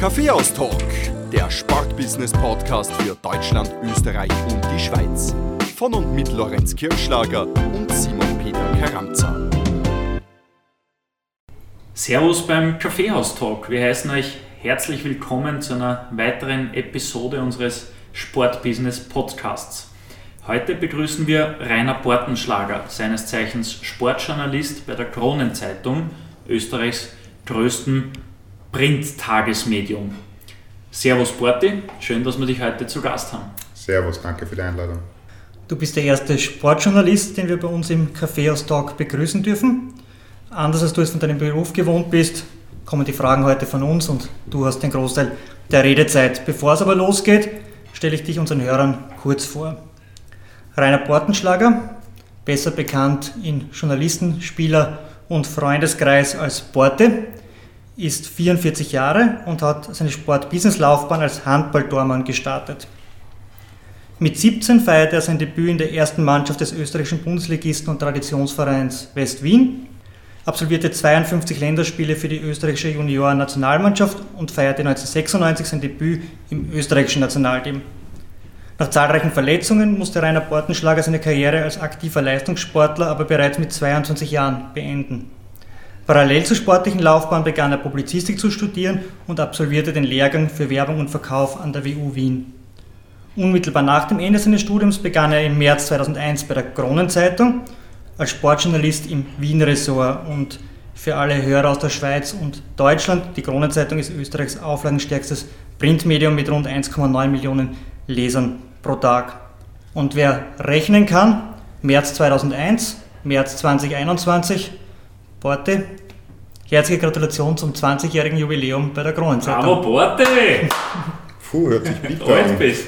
Kaffeehaus-Talk, der Sportbusiness-Podcast für Deutschland, Österreich und die Schweiz. Von und mit Lorenz Kirschlager und Simon Peter Karamza. Servus beim Kaffeehaus-Talk. Wir heißen euch herzlich willkommen zu einer weiteren Episode unseres Sportbusiness-Podcasts. Heute begrüßen wir Rainer Bortenschlager, seines Zeichens Sportjournalist bei der Kronenzeitung, Österreichs größten Print-Tagesmedium. Servus Borti, schön, dass wir dich heute zu Gast haben. Servus, danke für die Einladung. Du bist der erste Sportjournalist, den wir bei uns im Café aus Talk begrüßen dürfen. Anders als du es von deinem Beruf gewohnt bist, kommen die Fragen heute von uns und du hast den Großteil der Redezeit. Bevor es aber losgeht, stelle ich dich unseren Hörern kurz vor. Rainer Bortenschlager, besser bekannt in Journalisten, Spieler und Freundeskreis als Borte, ist 44 Jahre und hat seine Sport-Business-Laufbahn als Handballtormann gestartet. Mit 17 feierte er sein Debüt in der ersten Mannschaft des österreichischen Bundesligisten und Traditionsvereins West-Wien, absolvierte 52 Länderspiele für die österreichische Junioren-Nationalmannschaft und feierte 1996 sein Debüt im österreichischen Nationalteam. Nach zahlreichen Verletzungen musste Rainer Bortenschlager seine Karriere als aktiver Leistungssportler aber bereits mit 22 Jahren beenden. Parallel zur sportlichen Laufbahn begann er Publizistik zu studieren und absolvierte den Lehrgang für Werbung und Verkauf an der WU Wien. Unmittelbar nach dem Ende seines Studiums begann er im März 2001 bei der Kronenzeitung als Sportjournalist im Wien-Ressort und für alle Hörer aus der Schweiz und Deutschland, die Kronenzeitung ist Österreichs auflagenstärkstes Printmedium mit rund 1,9 Millionen Lesern pro Tag. Und wer rechnen kann, März 2001, März 2021, Worte, Herzliche Gratulation zum 20-jährigen Jubiläum bei der Kronenzeitung. Bravo, Borte! Puh, hört sich bitter Alt an. bist.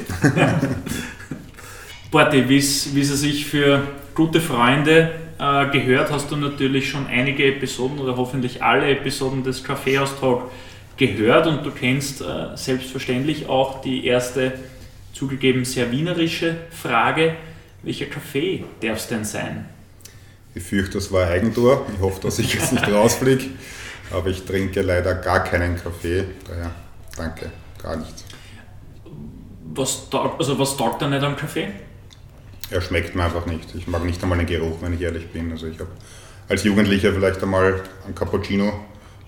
Borte, wie es sich für gute Freunde äh, gehört, hast du natürlich schon einige Episoden oder hoffentlich alle Episoden des Kaffeehaus Talk gehört und du kennst äh, selbstverständlich auch die erste zugegeben sehr wienerische Frage. Welcher Kaffee darf es denn sein? Ich fürchte, das war Eigentor. Ich hoffe, dass ich jetzt nicht rausfliege. Aber ich trinke leider gar keinen Kaffee. Daher danke, gar nichts. Was taugt, also was taugt da nicht am Kaffee? Er schmeckt mir einfach nicht. Ich mag nicht einmal den Geruch, wenn ich ehrlich bin. Also ich habe als Jugendlicher vielleicht einmal einen Cappuccino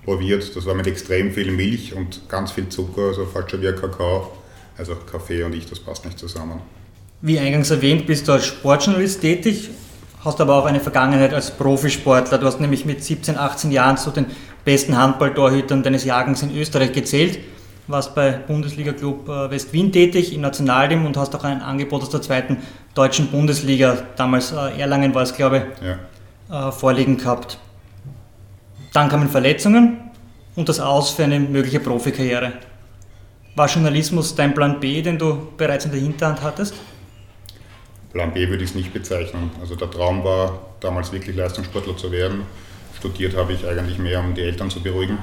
probiert. Das war mit extrem viel Milch und ganz viel Zucker, also fast schon wie ein Kakao. Also Kaffee und ich, das passt nicht zusammen. Wie eingangs erwähnt, bist du als Sportjournalist tätig, hast aber auch eine Vergangenheit als Profisportler. Du hast nämlich mit 17, 18 Jahren zu den besten Handballtorhütern deines Jahrgangs in Österreich gezählt, warst bei Bundesliga-Club äh, West-Wien tätig im Nationalteam und hast auch ein Angebot aus der zweiten deutschen Bundesliga, damals äh, Erlangen war es, glaube Ja. ich, äh, vorliegen gehabt. Dann kamen Verletzungen und das Aus für eine mögliche Profikarriere. War Journalismus dein Plan B, den du bereits in der Hinterhand hattest? Plan B würde ich es nicht bezeichnen. Also der Traum war damals wirklich Leistungssportler zu werden. Studiert habe ich eigentlich mehr, um die Eltern zu beruhigen,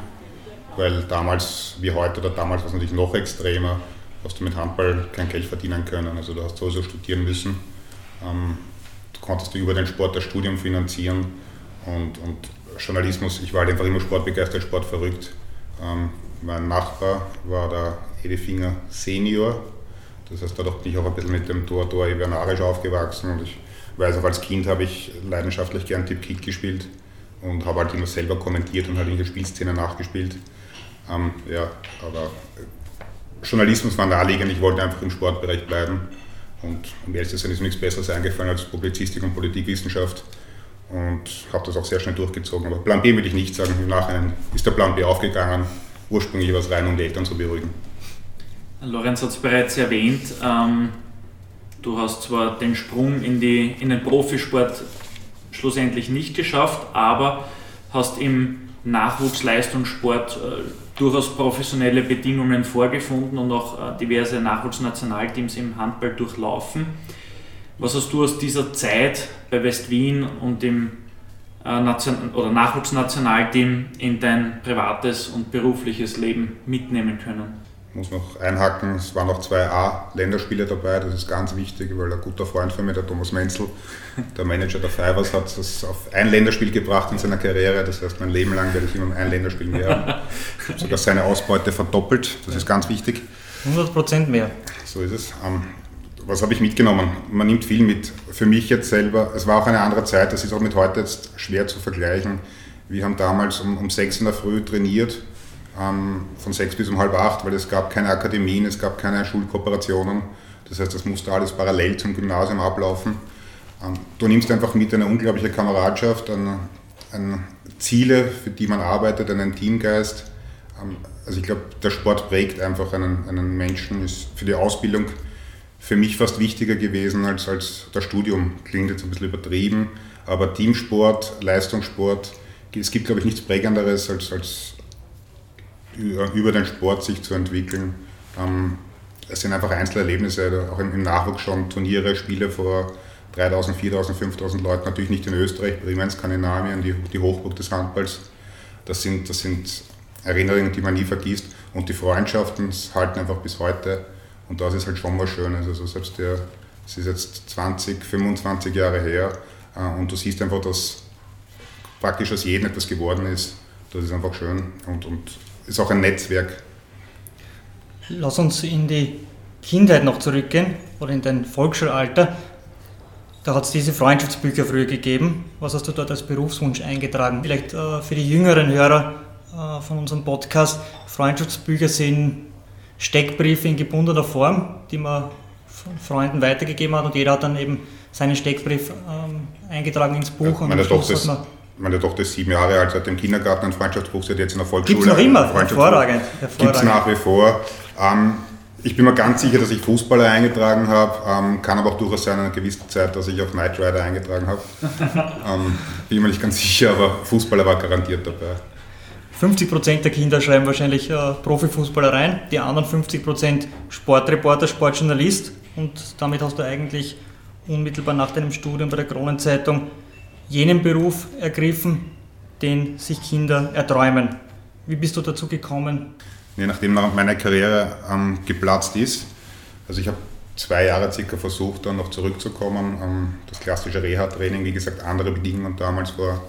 weil damals wie heute oder damals war es natürlich noch extremer, hast du mit Handball kein Geld verdienen können. Also du hast sowieso studieren müssen. Ähm, du konntest du über den Sport das Studium finanzieren und, und Journalismus, ich war halt einfach immer sportbegeistert, sportverrückt. Ähm, mein Nachbar war der Edefinger Senior, das heißt, da bin ich auch ein bisschen mit dem Tor Tor Ivernarisch aufgewachsen und ich weiß auch, als Kind habe ich leidenschaftlich gern Tip Kick gespielt und habe halt immer selber kommentiert und halt in der Spielszene nachgespielt. Ähm, ja, aber äh, Journalismus war naheliegend, ich wollte einfach im Sportbereich bleiben und um ehrlich zu sein ist mir nichts Besseres eingefallen als Publizistik und Politikwissenschaft und habe das auch sehr schnell durchgezogen. Aber Plan B würde ich nicht sagen, im Nachhinein ist der Plan B aufgegangen. Ursprünglich war es rein, um die Eltern zu beruhigen. Lorenz hat es bereits erwähnt, ähm, du hast zwar den Sprung in, die, in den Profisport schlussendlich nicht geschafft, aber hast im Nachwuchsleistungssport äh, durchaus professionelle Bedingungen vorgefunden und auch äh, diverse Nachwuchsnationalteams im Handball durchlaufen. Was hast du aus dieser Zeit bei West-Wien und im äh, Nachwuchsnationalteam in dein privates und berufliches Leben mitnehmen können? Muss noch einhaken, es waren noch zwei A-Länderspiele dabei, das ist ganz wichtig, weil ein guter Freund von mir, der Thomas Menzel, der Manager der Fivers, hat das auf ein Länderspiel gebracht in seiner Karriere. Das heißt, mein Leben lang werde ich immer ein Länderspiel mehr haben. Ich habe sogar seine Ausbeute verdoppelt, das ist ganz wichtig. 100% mehr. So ist es. Ähm, was habe ich mitgenommen? Man nimmt viel mit. Für mich jetzt selber, es war auch eine andere Zeit, das ist auch mit heute jetzt schwer zu vergleichen. Wir haben damals um, um 6 in der Früh trainiert ähm, von sechs bis um halb acht, weil es gab keine Akademien, es gab keine Schulkooperationen. Das heißt, das musste alles parallel zum Gymnasium ablaufen. Ähm, du nimmst einfach mit eine unglaubliche Kameradschaft, an, an Ziele, für die man arbeitet, einen Teamgeist. Ähm, also ich glaube, der Sport prägt einfach einen, einen Menschen, ist für die Ausbildung für mich fast wichtiger gewesen als, als das Studium. Klingt jetzt ein bisschen übertrieben, aber Teamsport, Leistungssport, es gibt, glaube ich, nichts Prägenderes als, als über den Sport sich zu entwickeln. Ähm, es sind einfach Einzelerlebnisse, auch im Nachwuchs schon Turniere, Spiele vor 3000, 4000, 5000 Leuten, natürlich nicht in Österreich, Bremen, Skandinavien, die, die Hochburg des Handballs. Das sind, das sind Erinnerungen, die man nie vergisst und die Freundschaften halten einfach bis heute und das ist halt schon mal schön. Also selbst der, es ist jetzt 20, 25 Jahre her äh, und du siehst einfach, dass praktisch aus jedem etwas geworden ist. Das ist einfach schön und, und ist auch ein Netzwerk. Lass uns in die Kindheit noch zurückgehen oder in dein Volksschulalter. Da hat es diese Freundschaftsbücher früher gegeben. Was hast du dort als Berufswunsch eingetragen? Vielleicht äh, für die jüngeren Hörer äh, von unserem Podcast. Freundschaftsbücher sind Steckbriefe in gebundener Form, die man von Freunden weitergegeben hat und jeder hat dann eben seinen Steckbrief ähm, eingetragen ins Buch. Ja, und meine Tochter ist meine Tochter ist sieben Jahre alt, seit dem Kindergarten ein Freundschaftsbuch, sie hat jetzt in der Volksschule. Gibt es noch immer, hervorragend. Gibt es nach wie vor. Ähm, ich bin mir ganz sicher, dass ich Fußballer eingetragen habe, ähm, kann aber auch durchaus sein in einer gewissen Zeit, dass ich auch Knight Rider eingetragen habe. ähm, bin mir nicht ganz sicher, aber Fußballer war garantiert dabei. 50% der Kinder schreiben wahrscheinlich äh, Profifußballer rein, die anderen 50% Sportreporter, Sportjournalist und damit hast du eigentlich unmittelbar nach deinem Studium bei der Kronenzeitung jenen Beruf ergriffen, den sich Kinder erträumen. Wie bist du dazu gekommen? Ja, nachdem meine Karriere ähm, geplatzt ist, also ich habe zwei Jahre circa versucht, dann noch zurückzukommen. Ähm, das klassische Reha-Training, wie gesagt, andere Bedingungen damals vor,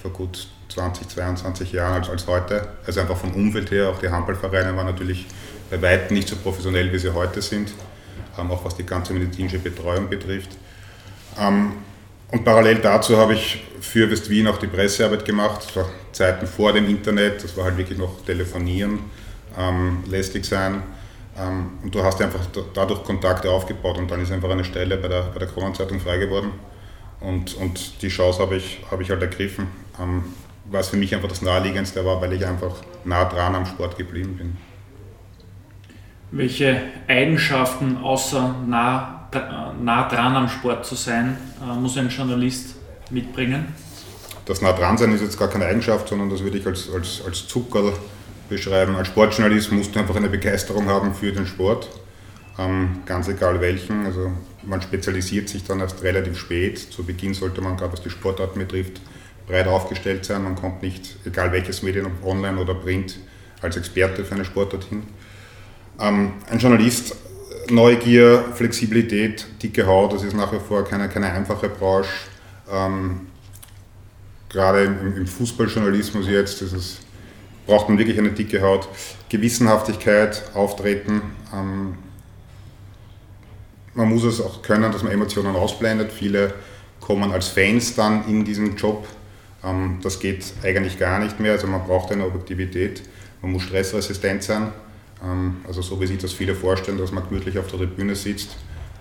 vor gut 20, 22 Jahren als, als heute. Also einfach vom Umfeld her, auch die Handballvereine waren natürlich bei weitem nicht so professionell, wie sie heute sind, ähm, auch was die ganze medizinische Betreuung betrifft. Ähm, und parallel dazu habe ich für West-Wien auch die Pressearbeit gemacht. Das war Zeiten vor dem Internet, das war halt wirklich noch Telefonieren, ähm, lästig sein. Ähm, und du hast einfach dadurch Kontakte aufgebaut und dann ist einfach eine Stelle bei der, bei der Kronenzeitung frei geworden. Und, und die Chance habe ich, habe ich halt ergriffen, ähm, was für mich einfach das Naheliegendste war, weil ich einfach nah dran am Sport geblieben bin. Welche Eigenschaften außer nah nah dran am Sport zu sein, äh, muss ein Journalist mitbringen? Das nah dran sein ist jetzt gar keine Eigenschaft, sondern das würde ich als, als, als Zuckerl beschreiben. Als Sportjournalist musst du einfach eine Begeisterung haben für den Sport, ähm, ganz egal welchen. Also man spezialisiert sich dann erst relativ spät. Zu Beginn sollte man, gerade was die Sportarten betrifft, breit aufgestellt sein. Man kommt nicht, egal welches Medium, online oder print, als Experte für eine Sportart hin. Ähm, ein Journalist Neugier, Flexibilität, dicke Haut, das ist nach wie vor keine, keine einfache Branche. Ähm, gerade im, im, Fußballjournalismus jetzt es, braucht man wirklich eine dicke Haut. Gewissenhaftigkeit, Auftreten. Ähm, man muss es auch können, dass man Emotionen ausblendet. Viele kommen als Fans dann in diesen Job. Ähm, das geht eigentlich gar nicht mehr. Also man braucht eine Objektivität. Man muss stressresistent sein. Ähm, also so wie sich das viele vorstellen, dass man gemütlich auf der Tribüne sitzt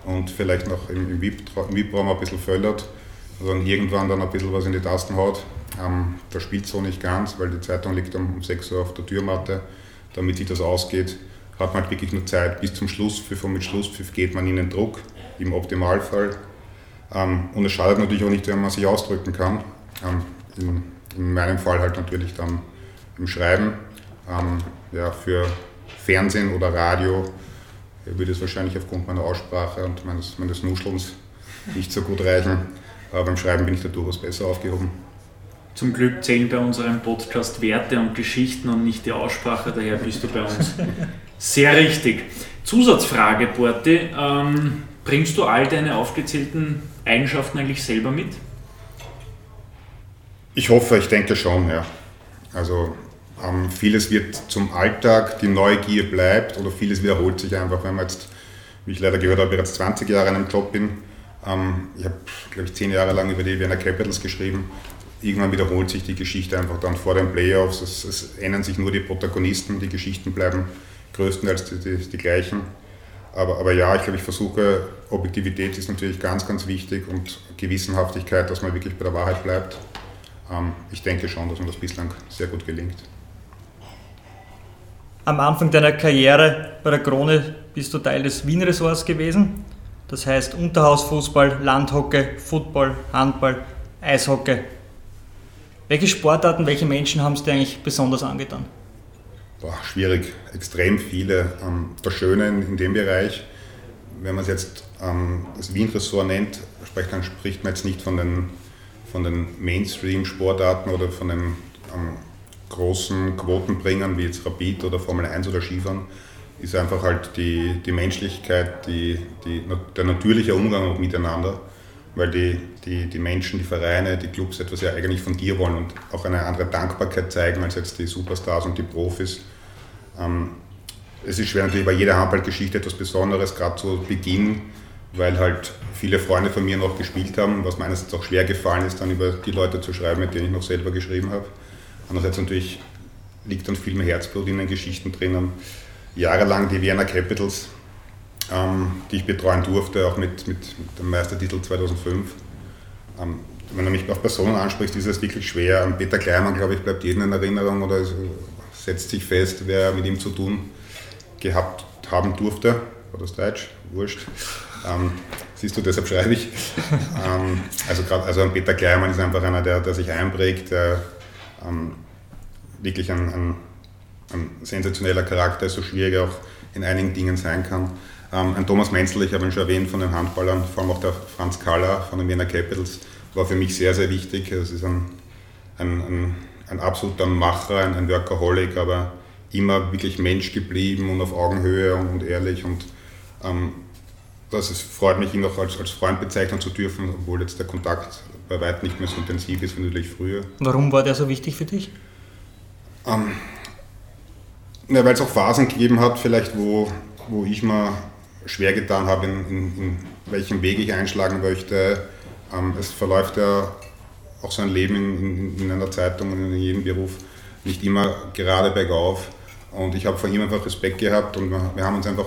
und vielleicht noch im, VIP-Raum ein bisschen föllert und dann irgendwann dann ein bisschen was in die Tasten haut. Ähm, das spielt so nicht ganz, weil die Zeitung liegt um 6 Uhr auf der Türmatte. Damit sich das ausgeht, hat man halt wirklich nur Zeit bis zum Schlusspfiff und mit Schlusspfiff geht man in den Druck, im Optimalfall. Ähm, und es schadet natürlich auch nicht, wenn man sich ausdrücken kann. in, in meinem Fall halt natürlich dann im Schreiben. ja, für Fernsehen oder Radio würde es wahrscheinlich aufgrund meiner Aussprache und meines, meines Nuschelns nicht so gut reichen. Aber beim Schreiben bin ich da durchaus besser aufgehoben. Zum Glück zählen bei unserem Podcast Werte und Geschichten und nicht die Aussprache, daher bist du bei uns sehr richtig. Zusatzfrage, Borti. Ähm, bringst du all deine aufgezählten Eigenschaften eigentlich selber mit? Ich hoffe, ich denke schon, ja. Also ähm, vieles wird zum Alltag, die Neugier bleibt oder vieles wiederholt sich einfach, wenn man jetzt, wie ich leider gehört habe, bereits 20 Jahre in einem Job bin. Ähm, ich habe, glaube ich, 10 Jahre lang über die Vienna Capitals geschrieben. Irgendwann wiederholt sich die Geschichte einfach dann vor den Playoffs. Es, es ändern sich nur die Protagonisten, die Geschichten bleiben größtenteils die, die, die gleichen. Aber, aber ja, ich glaube, ich versuche, Objektivität ist natürlich ganz, ganz wichtig und Gewissenhaftigkeit, dass man wirklich bei der Wahrheit bleibt. Ähm, ich denke schon, dass mir das bislang sehr gut gelingt. Am Anfang deiner Karriere bei der Krone bist du Teil des Wien-Ressorts gewesen. Das heißt Unterhausfußball, Landhockey, Football, Handball, Eishockey. Welche Sportarten, welche Menschen haben es dir eigentlich besonders angetan? Boah, schwierig, extrem viele. Ähm, das Schöne in dem Bereich, wenn man es jetzt ähm, das Wien-Ressort nennt, spricht man jetzt nicht von den, von den Mainstream-Sportarten oder von den ähm, großen Quotenbringern wie jetzt Rapid oder Formel 1 oder Skifahren, ist einfach halt die, die Menschlichkeit, die, die, der natürliche Umgang miteinander, weil die, die, die Menschen, die Vereine, die Clubs etwas ja eigentlich von dir wollen und auch eine andere Dankbarkeit zeigen als jetzt die Superstars und die Profis. Ähm, es ist schwer natürlich bei jeder Handballgeschichte etwas Besonderes, gerade zu Beginn, weil halt viele Freunde von mir noch gespielt haben, was mir einerseits auch schwer gefallen ist, dann über die Leute zu schreiben, mit denen ich noch selber geschrieben habe. Andererseits natürlich liegt dann viel mehr Herzblut in den Geschichten drinnen. Jahrelang die Vienna Capitals, ähm, die ich betreuen durfte, auch mit, mit, mit dem Meistertitel 2005. Ähm, wenn du mich auf Personen ansprichst, ist es wirklich schwer. Peter Kleimann, glaube ich, bleibt jedem in Erinnerung oder setzt sich fest, wer mit ihm zu tun gehabt haben durfte. War das Deutsch? Wurscht. Ähm, siehst du, deshalb schreibe ich. ähm, also gerade also Peter Kleimann ist einfach einer, der, der sich einprägt, der ähm, wirklich ein, ein, ein, sensationeller Charakter so schwierig er auch in einigen Dingen sein kann. Ähm, ein Thomas Menzel, ich habe ihn schon erwähnt, von den Handballern, vor allem auch der Franz Kaller von den Wiener Capitals, war für mich sehr, sehr wichtig. Es ist ein, ein ein absoluter Macher, ein, ein Workaholic, aber immer wirklich Mensch geblieben und auf Augenhöhe und, und ehrlich. Und ähm, das ist, freut mich, ihn auch als, als Freund bezeichnen zu dürfen, obwohl jetzt der Kontakt bei weitem nicht mehr so intensiv ist wie natürlich früher. Warum war der so wichtig für dich? Ähm, ja, weil es auch Phasen gegeben hat, vielleicht, wo, wo ich mir schwer getan habe, in, in, in welchem Weg ich einschlagen möchte. Ähm, es verläuft ja auch sein Leben in, in, in einer Zeitung und in jedem Beruf nicht immer gerade bergauf. Und ich habe vor ihm einfach Respekt gehabt und wir, wir haben uns einfach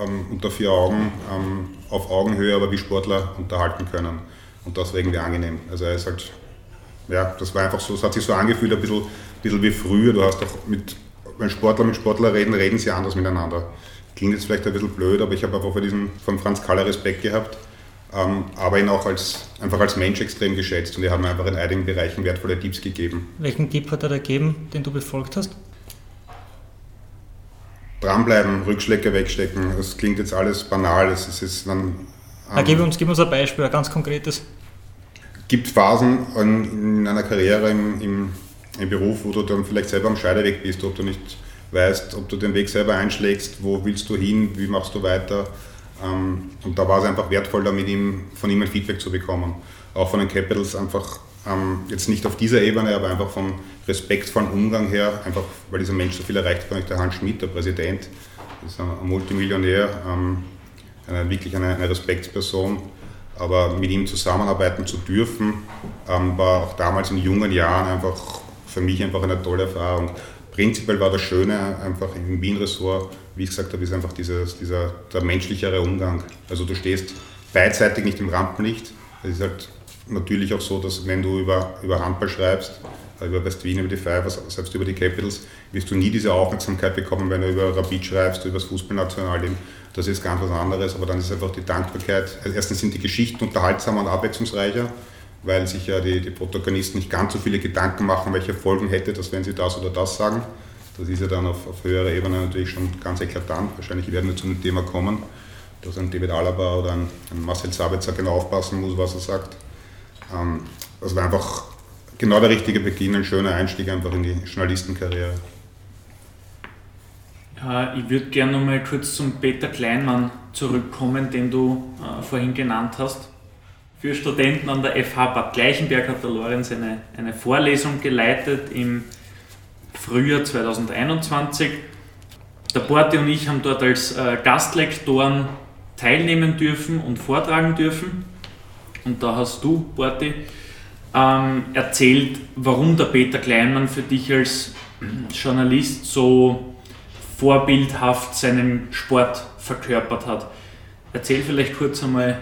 ähm, unter vier Augen ähm, auf Augenhöhe, aber wie Sportler unterhalten können. Und das war irgendwie angenehm. Also er ist halt, ja, das war einfach so, es hat sich so angefühlt, ein bisschen, bisschen wie früher. Du hast auch mit, wenn Sportler mit Sportler reden, reden sie anders miteinander. Klingt jetzt vielleicht ein bisschen blöd, aber ich habe einfach vor diesem, von Franz Kaller Respekt gehabt ähm, aber ihn auch als, einfach als Mensch extrem geschätzt und er hat mir einfach in einigen Bereichen wertvolle Tipps gegeben. Welchen Tipp hat er da gegeben, den du befolgt hast? Dranbleiben, Rückschläge wegstecken. Das klingt jetzt alles banal. Es ist, ist dann, ähm, gib, uns, gib uns ein Beispiel, ein ganz konkretes. Es gibt Phasen in, in einer Karriere im, im, im, Beruf, wo du dann vielleicht selber am Scheideweg bist, ob du nicht weißt, ob du den Weg selber einschlägst, wo willst du hin, wie machst du weiter ähm, und da war es einfach wertvoll, da mit ihm, von ihm ein Feedback zu bekommen. Auch von den Capitals einfach, ähm, jetzt nicht auf dieser Ebene, aber einfach vom respektvollen Umgang her, einfach weil dieser Mensch so viel erreicht hat, der Hans Schmidt, der Präsident, ist ein Multimillionär, ähm, eine, wirklich eine, eine Respektsperson. Aber mit ihm zusammenarbeiten zu dürfen, war auch damals in jungen Jahren einfach für mich einfach eine tolle Erfahrung. Prinzipiell war das Schöne einfach im Wien-Ressort, wie ich gesagt habe, ist einfach dieses, dieser der menschlichere Umgang. Also du stehst beidseitig nicht im Rampenlicht. Es ist halt natürlich auch so, dass wenn du über, über Handball schreibst, äh, über West Wien, über die Fivers, selbst über die Capitals, wirst du nie diese Aufmerksamkeit bekommen, wenn du über Rapid schreibst, über das Fußballnationalteam. Das ist ganz was anderes, aber dann ist einfach die Dankbarkeit. Also erstens sind die Geschichten unterhaltsamer und abwechslungsreicher, weil sich ja die, die Protagonisten nicht ganz so viele Gedanken machen, welche Folgen hätte das, wenn sie das oder das sagen. Das ist ja dann auf, auf höherer Ebene natürlich schon ganz eklatant. Wahrscheinlich werden wir zu einem Thema kommen, dass ein David Alaba oder ein, ein Marcel Sabitzer genau aufpassen muss, was er sagt. Ähm, das war einfach genau der richtige Beginn, ein schöner Einstieg einfach in die Journalistenkarriere. Ich würde gerne noch mal kurz zum Peter Kleinmann zurückkommen, den du äh, vorhin genannt hast. Für Studenten an der FH Bad Gleichenberg hat der Lorenz eine, eine Vorlesung geleitet im Frühjahr 2021. Der Borte und ich haben dort als äh, Gastlektoren teilnehmen dürfen und vortragen dürfen. Und da hast du, Borte, ähm, erzählt, warum der Peter Kleinmann für dich als Journalist so vorbildhaft seinen Sport verkörpert hat. Erzähl vielleicht kurz einmal,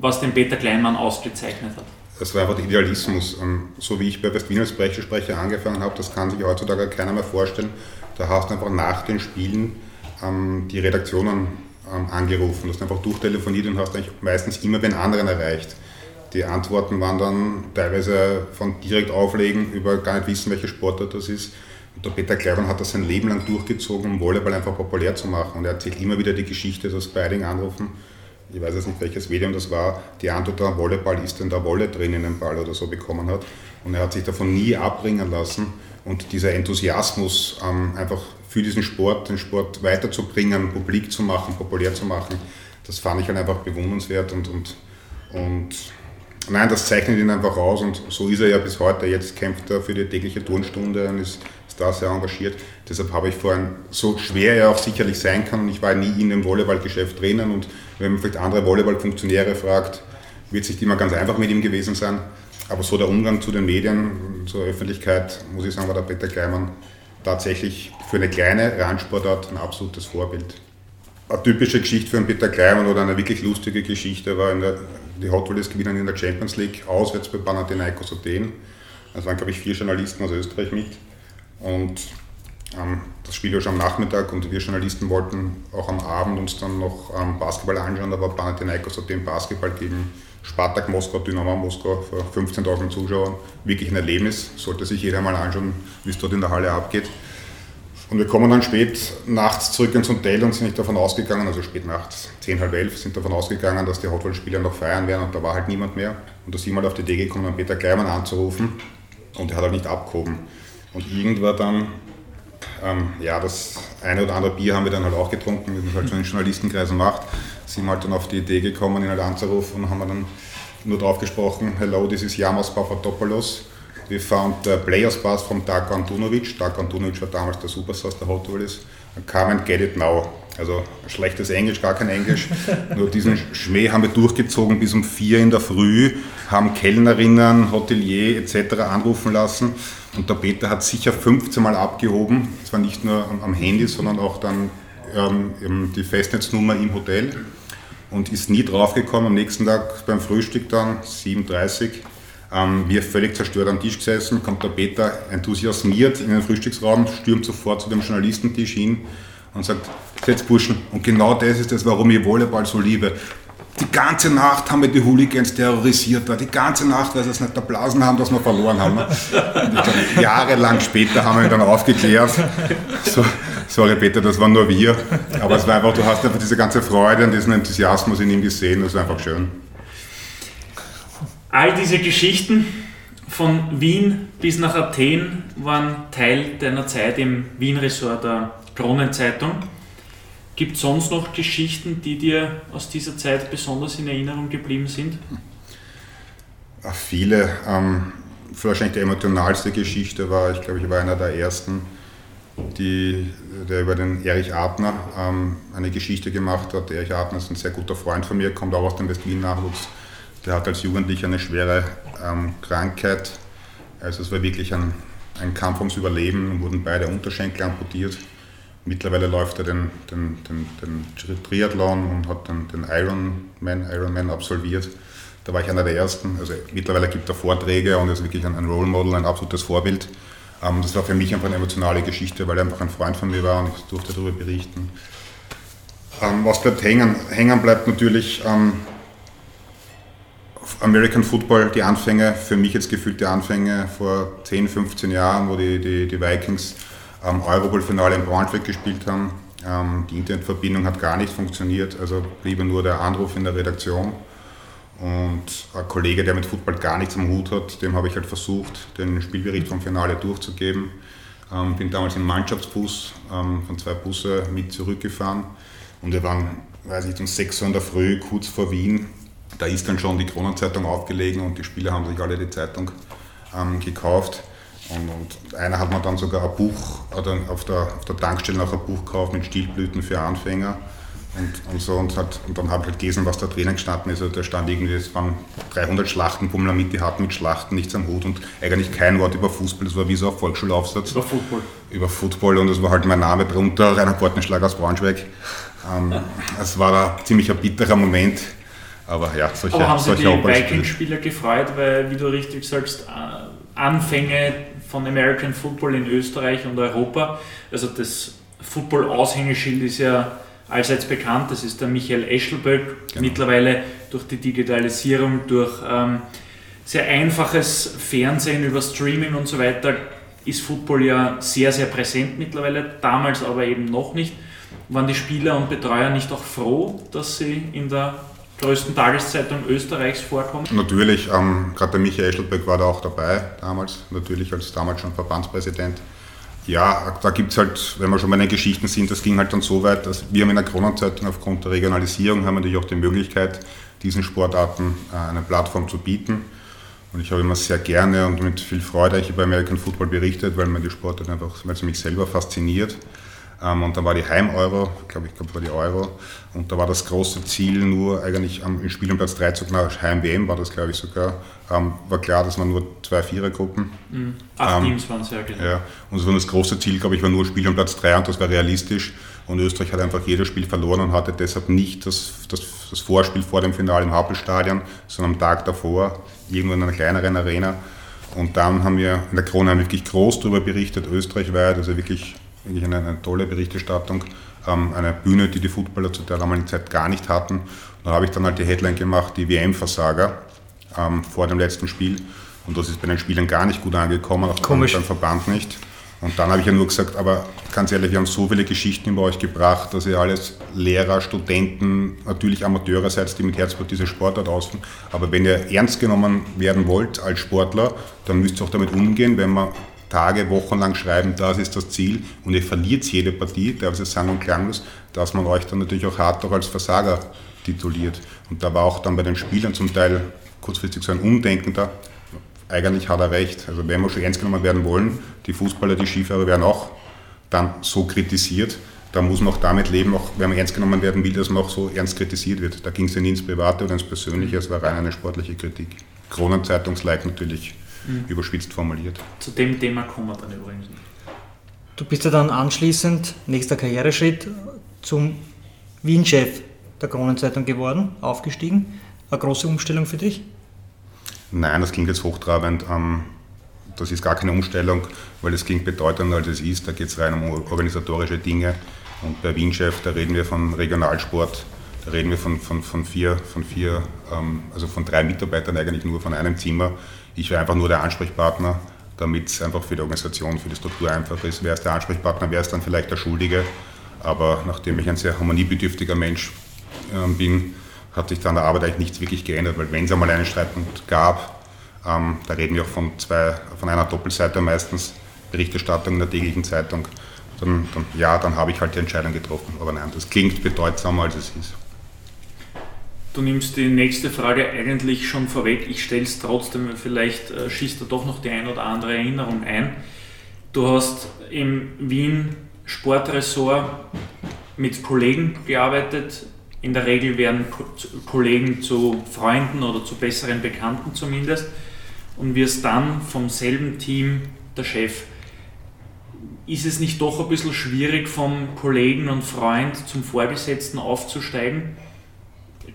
was den Peter Kleinmann ausgezeichnet hat. Das war einfach der Idealismus. Ähm, so wie ich bei Westwien als Pressesprecher angefangen habe, das kann sich heutzutage keiner mehr vorstellen. Da hast du einfach nach den Spielen ähm, die Redaktionen ähm, angerufen, du hast einfach durchtelefoniert und hast eigentlich meistens immer den anderen erreicht. Die Antworten waren dann teilweise von direkt auflegen über gar nicht wissen, welche Sportart das ist. Und der Peter Kleimann hat das sein Leben lang durchgezogen, um Volleyball einfach populär zu machen. Und er erzählt immer wieder die Geschichte, dass bei anrufen, ich weiß jetzt nicht welches Medium das war, die Antwort am Volleyball ist denn da Wolle drin in dem Ball oder so bekommen hat. Und er hat sich davon nie abbringen lassen. Und dieser Enthusiasmus, ähm, einfach für diesen Sport, den Sport weiterzubringen, publik zu machen, populär zu machen, das fand ich halt einfach bewundernswert und, und, und nein, das zeichnet ihn einfach aus und so ist er ja bis heute. Jetzt kämpft er für die tägliche Turnstunde und ist da sehr engagiert. Deshalb habe ich vorhin, so schwer er auch sicherlich sein kann, und ich war nie in dem Volleyballgeschäft drinnen und wenn man vielleicht andere Volleyballfunktionäre fragt, wird es nicht immer ganz einfach mit ihm gewesen sein. Aber so der Umgang zu den Medien, zur Öffentlichkeit, muss ich sagen, war der Peter Kleimann tatsächlich für eine kleine Randsportart ein absolutes Vorbild. Eine typische Geschichte für einen Peter Kleimann oder eine wirklich lustige Geschichte war der, die Hot Wheels gewinnen in der Champions League auswärts bei Panathinaikos Athen. Es waren, glaube ich, vier Journalisten aus Österreich mit. Und ähm, das Spiel war schon am Nachmittag und wir Journalisten wollten auch am Abend uns dann noch ähm, Basketball anschauen. War Panathinaikos hat den Basketball gegen Spartak Moskau, Dynamo Moskau vor 15.000 Zuschauern. Wirklich ein Erlebnis, sollte sich jeder mal anschauen, wie es dort in der Halle abgeht. Und wir kommen dann spät nachts zurück ins Hotel und sind nicht davon ausgegangen, also spät nachts, 10, halb elf, sind davon ausgegangen, dass die Hotwell-Spieler noch feiern werden und da war halt niemand mehr. Und da sind wir mal auf die Idee gekommen, Peter Kleimann anzurufen und er hat halt nicht abgehoben. Und irgendwann dann, ähm, ja, das eine oder andere Bier haben wir dann halt auch getrunken, wie man es halt schon in Journalistenkreisen macht. Sind halt dann auf die Idee gekommen, ihn halt anzurufen und haben wir dann nur drauf gesprochen, hello, this is Yamas Papadopoulos. We found the players pass from Darko Antunovic. Darko Antunovic war damals der Superstar der Hot Wheels. Come and get it now. Also schlechtes Englisch, gar kein Englisch. Nur diesen Schmäh haben wir durchgezogen bis um vier in der Früh, haben Kellnerinnen, Hotelier etc. anrufen lassen und der Peter hat sicher 15 Mal abgehoben, zwar nicht nur am Handy, sondern auch dann ähm, die Festnetznummer im Hotel und ist nie draufgekommen. Am nächsten Tag beim Frühstück dann, 7.30 Uhr, ähm, wir völlig zerstört am Tisch gesessen, kommt der Peter enthusiasmiert in den Frühstücksraum, stürmt sofort zu dem Journalistentisch hin und sagt, setz Burschen, und genau das ist es, warum ich Volleyball so liebe. Die ganze Nacht haben wir die Hooligans terrorisiert, die ganze Nacht, weil sie es nicht erblasen haben, dass wir verloren haben. Glaub, jahrelang später haben wir ihn dann aufgeklärt. So, sorry Peter, das waren nur wir. Aber es war einfach, du hast einfach diese ganze Freude und diesen Enthusiasmus in ihm gesehen, das war einfach schön. All diese Geschichten von Wien bis nach Athen waren Teil deiner Zeit im Wien-Ressort der Kronenzeitung. Gibt es sonst noch Geschichten, die dir aus dieser Zeit besonders in Erinnerung geblieben sind? Viele. Ähm, wahrscheinlich die emotionalste Geschichte war, ich glaube, ich war einer der ersten, die, der über den Erich Adner ähm, eine Geschichte gemacht hat. Erich Adner ist ein sehr guter Freund von mir, kommt auch aus dem West-Wien-Nachwuchs. Der hat als Jugendlicher eine schwere ähm, Krankheit. Also es war wirklich ein, ein Kampf ums Überleben, wurden beide Unterschenkel amputiert. Mittlerweile läuft er den, den, den, den Triathlon und hat den, den Ironman, Ironman absolviert. Da war ich einer der ersten. Also mittlerweile gibt er Vorträge und ist wirklich ein, ein Role Model, ein absolutes Vorbild. Ähm, das war für mich einfach eine emotionale Geschichte, weil er einfach ein Freund von mir war und ich durfte darüber berichten. Ähm, was bleibt hängen? Hängen bleibt natürlich ähm, American Football, die Anfänge, für mich jetzt gefühlt die Anfänge vor 10, 15 Jahren, wo die, die, die Vikings ähm, Eurobowl-Finale in Braunschweig gespielt haben. Ähm, die Internetverbindung hat gar nicht funktioniert, also blieb nur der Anruf in der Redaktion. Und ein Kollege, der mit Football gar nichts am Hut hat, dem habe ich halt versucht, den Spielbericht vom Finale durchzugeben. Ähm, bin damals im Mannschaftsbus ähm, von zwei Busse mit zurückgefahren und wir waren, weiß ich, um 6 Uhr in der Früh, kurz vor Wien. Da ist dann schon die Kronenzeitung aufgelegen und die Spieler haben sich alle die Zeitung ähm, gekauft. Und, und, einer hat mir dann sogar ein Buch, oder auf der, auf der Tankstelle noch ein Buch gekauft mit Stilblüten für Anfänger. Und, und, so, und, hat, und dann habe ich halt gelesen, was da drinnen gestanden ist. Also da stand irgendwie, es waren 300 Schlachten, Pummelamit, die hatten mit Schlachten nichts am Hut und eigentlich kein Wort über Fußball. Das war wie so ein Volksschulaufsatz. Über Football. Über Football und es war halt mein Name drunter, Rainer Portenschlag aus Braunschweig. Ähm, es war ein ziemlich ein bitterer Moment. Aber ja, solche Aber haben solche sich die Vikings-Spieler gefreut, weil, wie du richtig sagst, äh, Anfänge von American Football in Österreich und Europa, also das Football-Aushängeschild ist ja allseits bekannt, das ist der Michael Eschelböck. Genau. Mittlerweile durch die Digitalisierung, durch ähm, sehr einfaches Fernsehen über Streaming und so weiter ist Football ja sehr, sehr präsent mittlerweile, damals aber eben noch nicht. Waren die Spieler und Betreuer nicht auch froh, dass sie in der größten Tageszeitung Österreichs vorkommen? Natürlich, ähm, gerade der Michael Eschelböck war da auch dabei damals, natürlich als damals schon Verbandspräsident. Ja, da gibt es halt, wenn wir schon bei den Geschichten sind, das ging halt dann so weit, dass wir in der Kronenzeitung aufgrund der Regionalisierung haben natürlich auch die Möglichkeit, diesen Sportarten äh, eine Plattform zu bieten. Und ich habe immer sehr gerne und mit viel Freude über American Football berichtet, weil mir die Sportart einfach, weil sie mich selber fasziniert. Ähm, und dann war die Heim-Euro, glaube ich, glaube war die Euro. Und da war das große Ziel nur eigentlich am Spiel um Platz 3 zu nach Heim-WM war das, glaube ich, sogar. Ähm, war klar, dass man nur zwei Vierergruppen. Mhm. Acht ähm, Teams waren es ja, genau. Ja. Und so das große Ziel, glaube ich, war nur Spiel um Platz 3 und das war realistisch. Und Österreich hat einfach jedes Spiel verloren und hatte deshalb nicht das, das, das Vorspiel vor dem Finale im Hauptstadion, sondern am Tag davor irgendwo in einer kleineren Arena. Und dann haben wir in der Krone wirklich groß darüber berichtet, österreichweit, also wirklich wirklich eine, eine tolle Berichterstattung, ähm, eine Bühne, die die Footballer zu der damaligen Zeit gar nicht hatten. Da habe ich dann halt die Headline gemacht, die WM-Versager ähm, vor dem letzten Spiel. Und das ist bei den Spielern gar nicht gut angekommen, auch beim Verband nicht. Und dann habe ich ja nur gesagt, aber ganz ehrlich, wir haben so viele Geschichten über euch gebracht, dass ihr alles Lehrer, Studenten, natürlich Amateure seid, die mit Herzblut diese Sportart ausführen. Aber wenn ihr ernst genommen werden wollt als Sportler, dann müsst ihr auch damit umgehen, wenn man Tage, Wochen lang schreiben, das ist das Ziel und ihr verliert jede Partie, der es sang- und klanglos, dass man euch dann natürlich auch hart auch als Versager tituliert. Und da war auch dann bei den Spielern zum Teil kurzfristig so ein Umdenken da. Eigentlich hat er recht. Also wenn wir schon ernst genommen werden wollen, die Fußballer, die Skifahrer werden auch dann so kritisiert. Da muss man auch damit leben, auch wenn man ernst genommen werden will, dass man auch so ernst kritisiert wird. Da ging es ja nie ins Private oder ins Persönliche, es war rein eine sportliche Kritik. Kronenzeitungs-like natürlich mhm. überspitzt formuliert. Zu dem Thema kommen wir dann übrigens nicht. Du bist ja dann anschließend, nächster Karriereschritt, zum Wien-Chef der Kronenzeitung geworden, aufgestiegen. Eine große Umstellung für dich? Nein, das klingt jetzt hochtrabend. Ähm, das ist gar keine Umstellung, weil es klingt bedeutender als es ist. Da geht es rein um organisatorische Dinge. Und bei Wien-Chef, da reden wir von Regionalsport, reden wir von, von, von vier, von vier ähm, also von drei Mitarbeitern eigentlich nur von einem Zimmer. Ich wäre einfach nur der Ansprechpartner, damit es einfach für die Organisation, für die Struktur einfach ist. Wer ist der Ansprechpartner, wer ist dann vielleicht der Schuldige. Aber nachdem ich ein sehr harmoniebedürftiger Mensch äh, bin, hat sich dann der Arbeit eigentlich nichts wirklich geändert, weil wenn es einmal einen Streitpunkt gab, ähm, da reden wir auch von, zwei, von einer Doppelseite meistens, Berichterstattung in der täglichen Zeitung, dann, dann ja, dann habe ich halt die Entscheidung getroffen. Aber nein, das klingt bedeutsamer, als es ist. Du nimmst die nächste Frage eigentlich schon vorweg. Ich stelle es trotzdem, vielleicht äh, schießt da doch noch die ein oder andere Erinnerung ein. Du hast im Wien Sportressort mit Kollegen gearbeitet. In der Regel werden Kollegen zu Freunden oder zu besseren Bekannten zumindest und wirst dann vom selben Team der Chef. Ist es nicht doch ein bisschen schwierig, vom Kollegen und Freund zum Vorgesetzten aufzusteigen?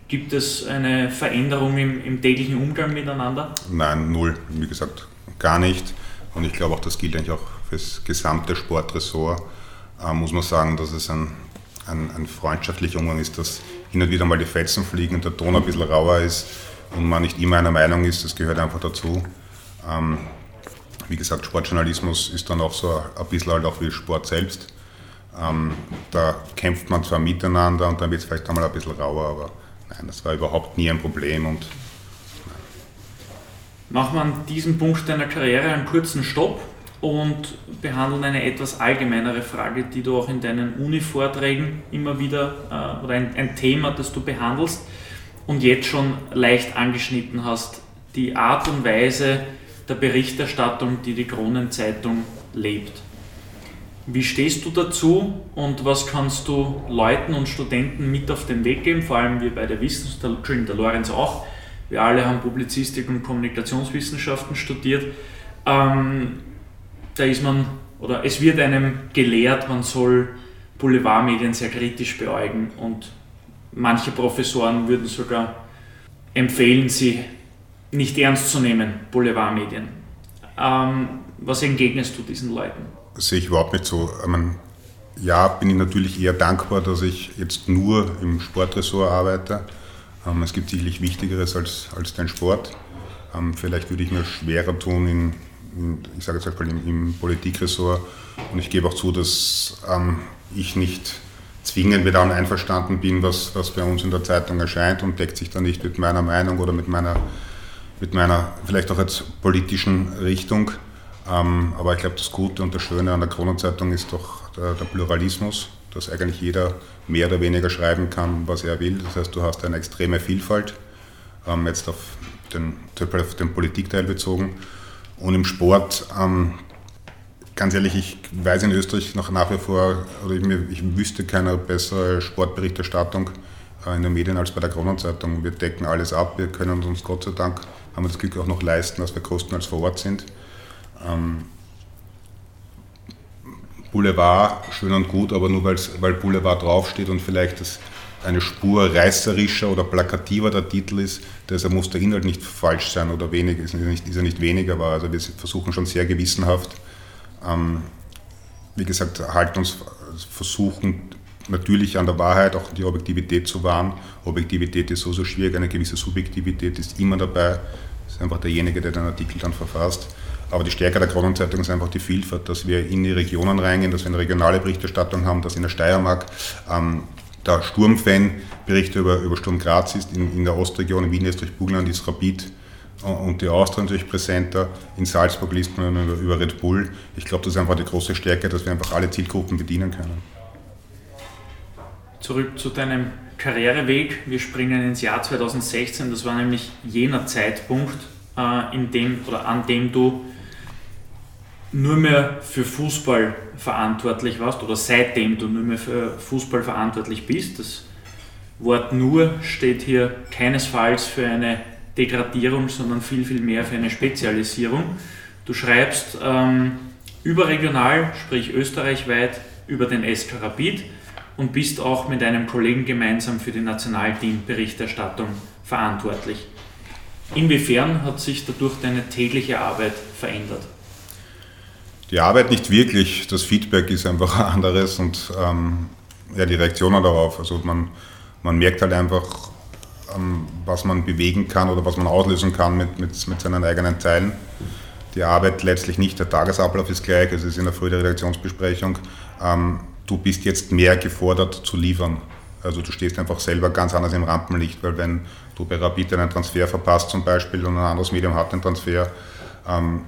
Gibt es eine Veränderung im, im, täglichen Umgang miteinander? Nein, null. Wie gesagt, gar nicht. Und ich glaube auch, das gilt eigentlich auch für das gesamte Sportressort. Äh, muss man sagen, dass es ein, ein, ein, freundschaftlicher Umgang ist, dass hin und wieder mal die Fetzen fliegen und der Ton ein bisschen rauer ist und man nicht immer einer Meinung ist. Das gehört einfach dazu. Ähm, wie gesagt, Sportjournalismus ist dann auch so ein bisschen halt auch wie Sport selbst. Ähm, da kämpft man zwar miteinander und dann wird es vielleicht einmal ein bisschen rauer, aber Nein, das war überhaupt nie ein Problem und Machen wir an diesem Punkt deiner Karriere einen kurzen Stopp und behandeln eine etwas allgemeinere Frage, die du auch in deinen Uni-Vorträgen immer wieder äh, oder ein, ein Thema, das du behandelst und jetzt schon leicht angeschnitten hast, die Art und Weise der Berichterstattung, die die Kronenzeitung lebt. Wie stehst du dazu und was kannst du Leuten und Studenten mit auf den Weg geben? Vor allem wir beide wissen, der, der Lorenz auch, wir alle haben Publizistik und Kommunikationswissenschaften studiert. Ähm, da ist man, oder es wird einem gelehrt, man soll Boulevardmedien sehr kritisch beäugen und manche Professoren würden sogar empfehlen, sie nicht ernst zu nehmen, Boulevardmedien. Ähm, was entgegnest du diesen Leuten? Sehe ich überhaupt nicht so. Meine, ja, bin ich natürlich eher dankbar, dass ich jetzt nur im Sportressort arbeite. Ähm, es gibt sicherlich Wichtigeres als, als den Sport. Ähm, vielleicht würde ich mir schwerer tun, in, in ich sage jetzt mal im, im Politikressort. Und ich gebe auch zu, dass ähm, ich nicht zwingend mit allem einverstanden bin, was, was bei uns in der Zeitung erscheint und deckt sich dann nicht mit meiner Meinung oder mit meiner, mit meiner vielleicht auch jetzt politischen Richtung. Ähm, aber ich glaube, das Gute und das Schöne an der Kronenzeitung ist doch der, der, Pluralismus, dass eigentlich jeder mehr oder weniger schreiben kann, was er will. Das heißt, du hast eine extreme Vielfalt, ähm, jetzt auf den, auf den Politikteil bezogen. Und im Sport ähm, ganz ehrlich, ich weiß in Österreich noch nach wie vor, oder ich, ich wüsste keine bessere Sportberichterstattung äh, in den Medien als bei der Kronenzeitung. Wir decken alles ab, wir können uns Gott sei Dank, haben wir das Glück auch noch leisten, dass wir kostenlos vor Ort sind. Ähm, Boulevard, schön und gut, aber nur weil Boulevard draufsteht und vielleicht das eine Spur reißerischer oder plakativer der Titel ist, deshalb muss der Inhalt nicht falsch sein oder wenig, ist, nicht, ist er nicht weniger wahr. Also wir versuchen schon sehr gewissenhaft ähm, wie gesagt, halten uns, versuchen natürlich an der Wahrheit auch die Objektivität zu wahren. Objektivität ist so, so schwierig, eine gewisse Subjektivität ist immer dabei. Ist einfach derjenige, der den Artikel dann verfasst. Aber die Stärke der Kronenzeitung ist einfach die Vielfalt, dass wir in die Regionen reingehen, dass wir eine regionale Berichterstattung haben, dass in der Steiermark ähm, der Sturmfan Berichte über, über Sturm Graz ist, in, in der Ostregion, in Wien, Österreich, Burgenland ist Rapid und die Austria natürlich präsenter. In Salzburg liest man über, über Red Bull. Ich glaube, das ist einfach die große Stärke, dass wir einfach alle Zielgruppen bedienen können. Zurück zu deinem Karriereweg. Wir springen ins Jahr 2016. Das war nämlich jener Zeitpunkt, äh, in dem oder an dem du nur mehr für Fußball verantwortlich warst oder seitdem du nur mehr für Fußball verantwortlich bist. Das Wort nur steht hier keinesfalls für eine Degradierung, sondern viel, viel mehr für eine Spezialisierung. Du schreibst ähm, überregional, sprich österreichweit, über den SK Rapid und bist auch mit einem Kollegen gemeinsam für die Nationalteam-Berichterstattung verantwortlich. Inwiefern hat sich dadurch deine tägliche Arbeit verändert? Die Arbeit nicht wirklich, das Feedback ist einfach anderes und ähm, ja, die Reaktionen darauf. Also man, man merkt halt einfach, ähm, was man bewegen kann oder was man auslösen kann mit, mit, mit seinen eigenen Teilen. Die Arbeit letztlich nicht, der Tagesablauf ist gleich, es ist in der frühen Redaktionsbesprechung. Ähm, du bist jetzt mehr gefordert zu liefern. Also du stehst einfach selber ganz anders im Rampenlicht, weil wenn du bei Rapid einen Transfer verpasst zum Beispiel und ein anderes Medium hat den Transfer, ähm,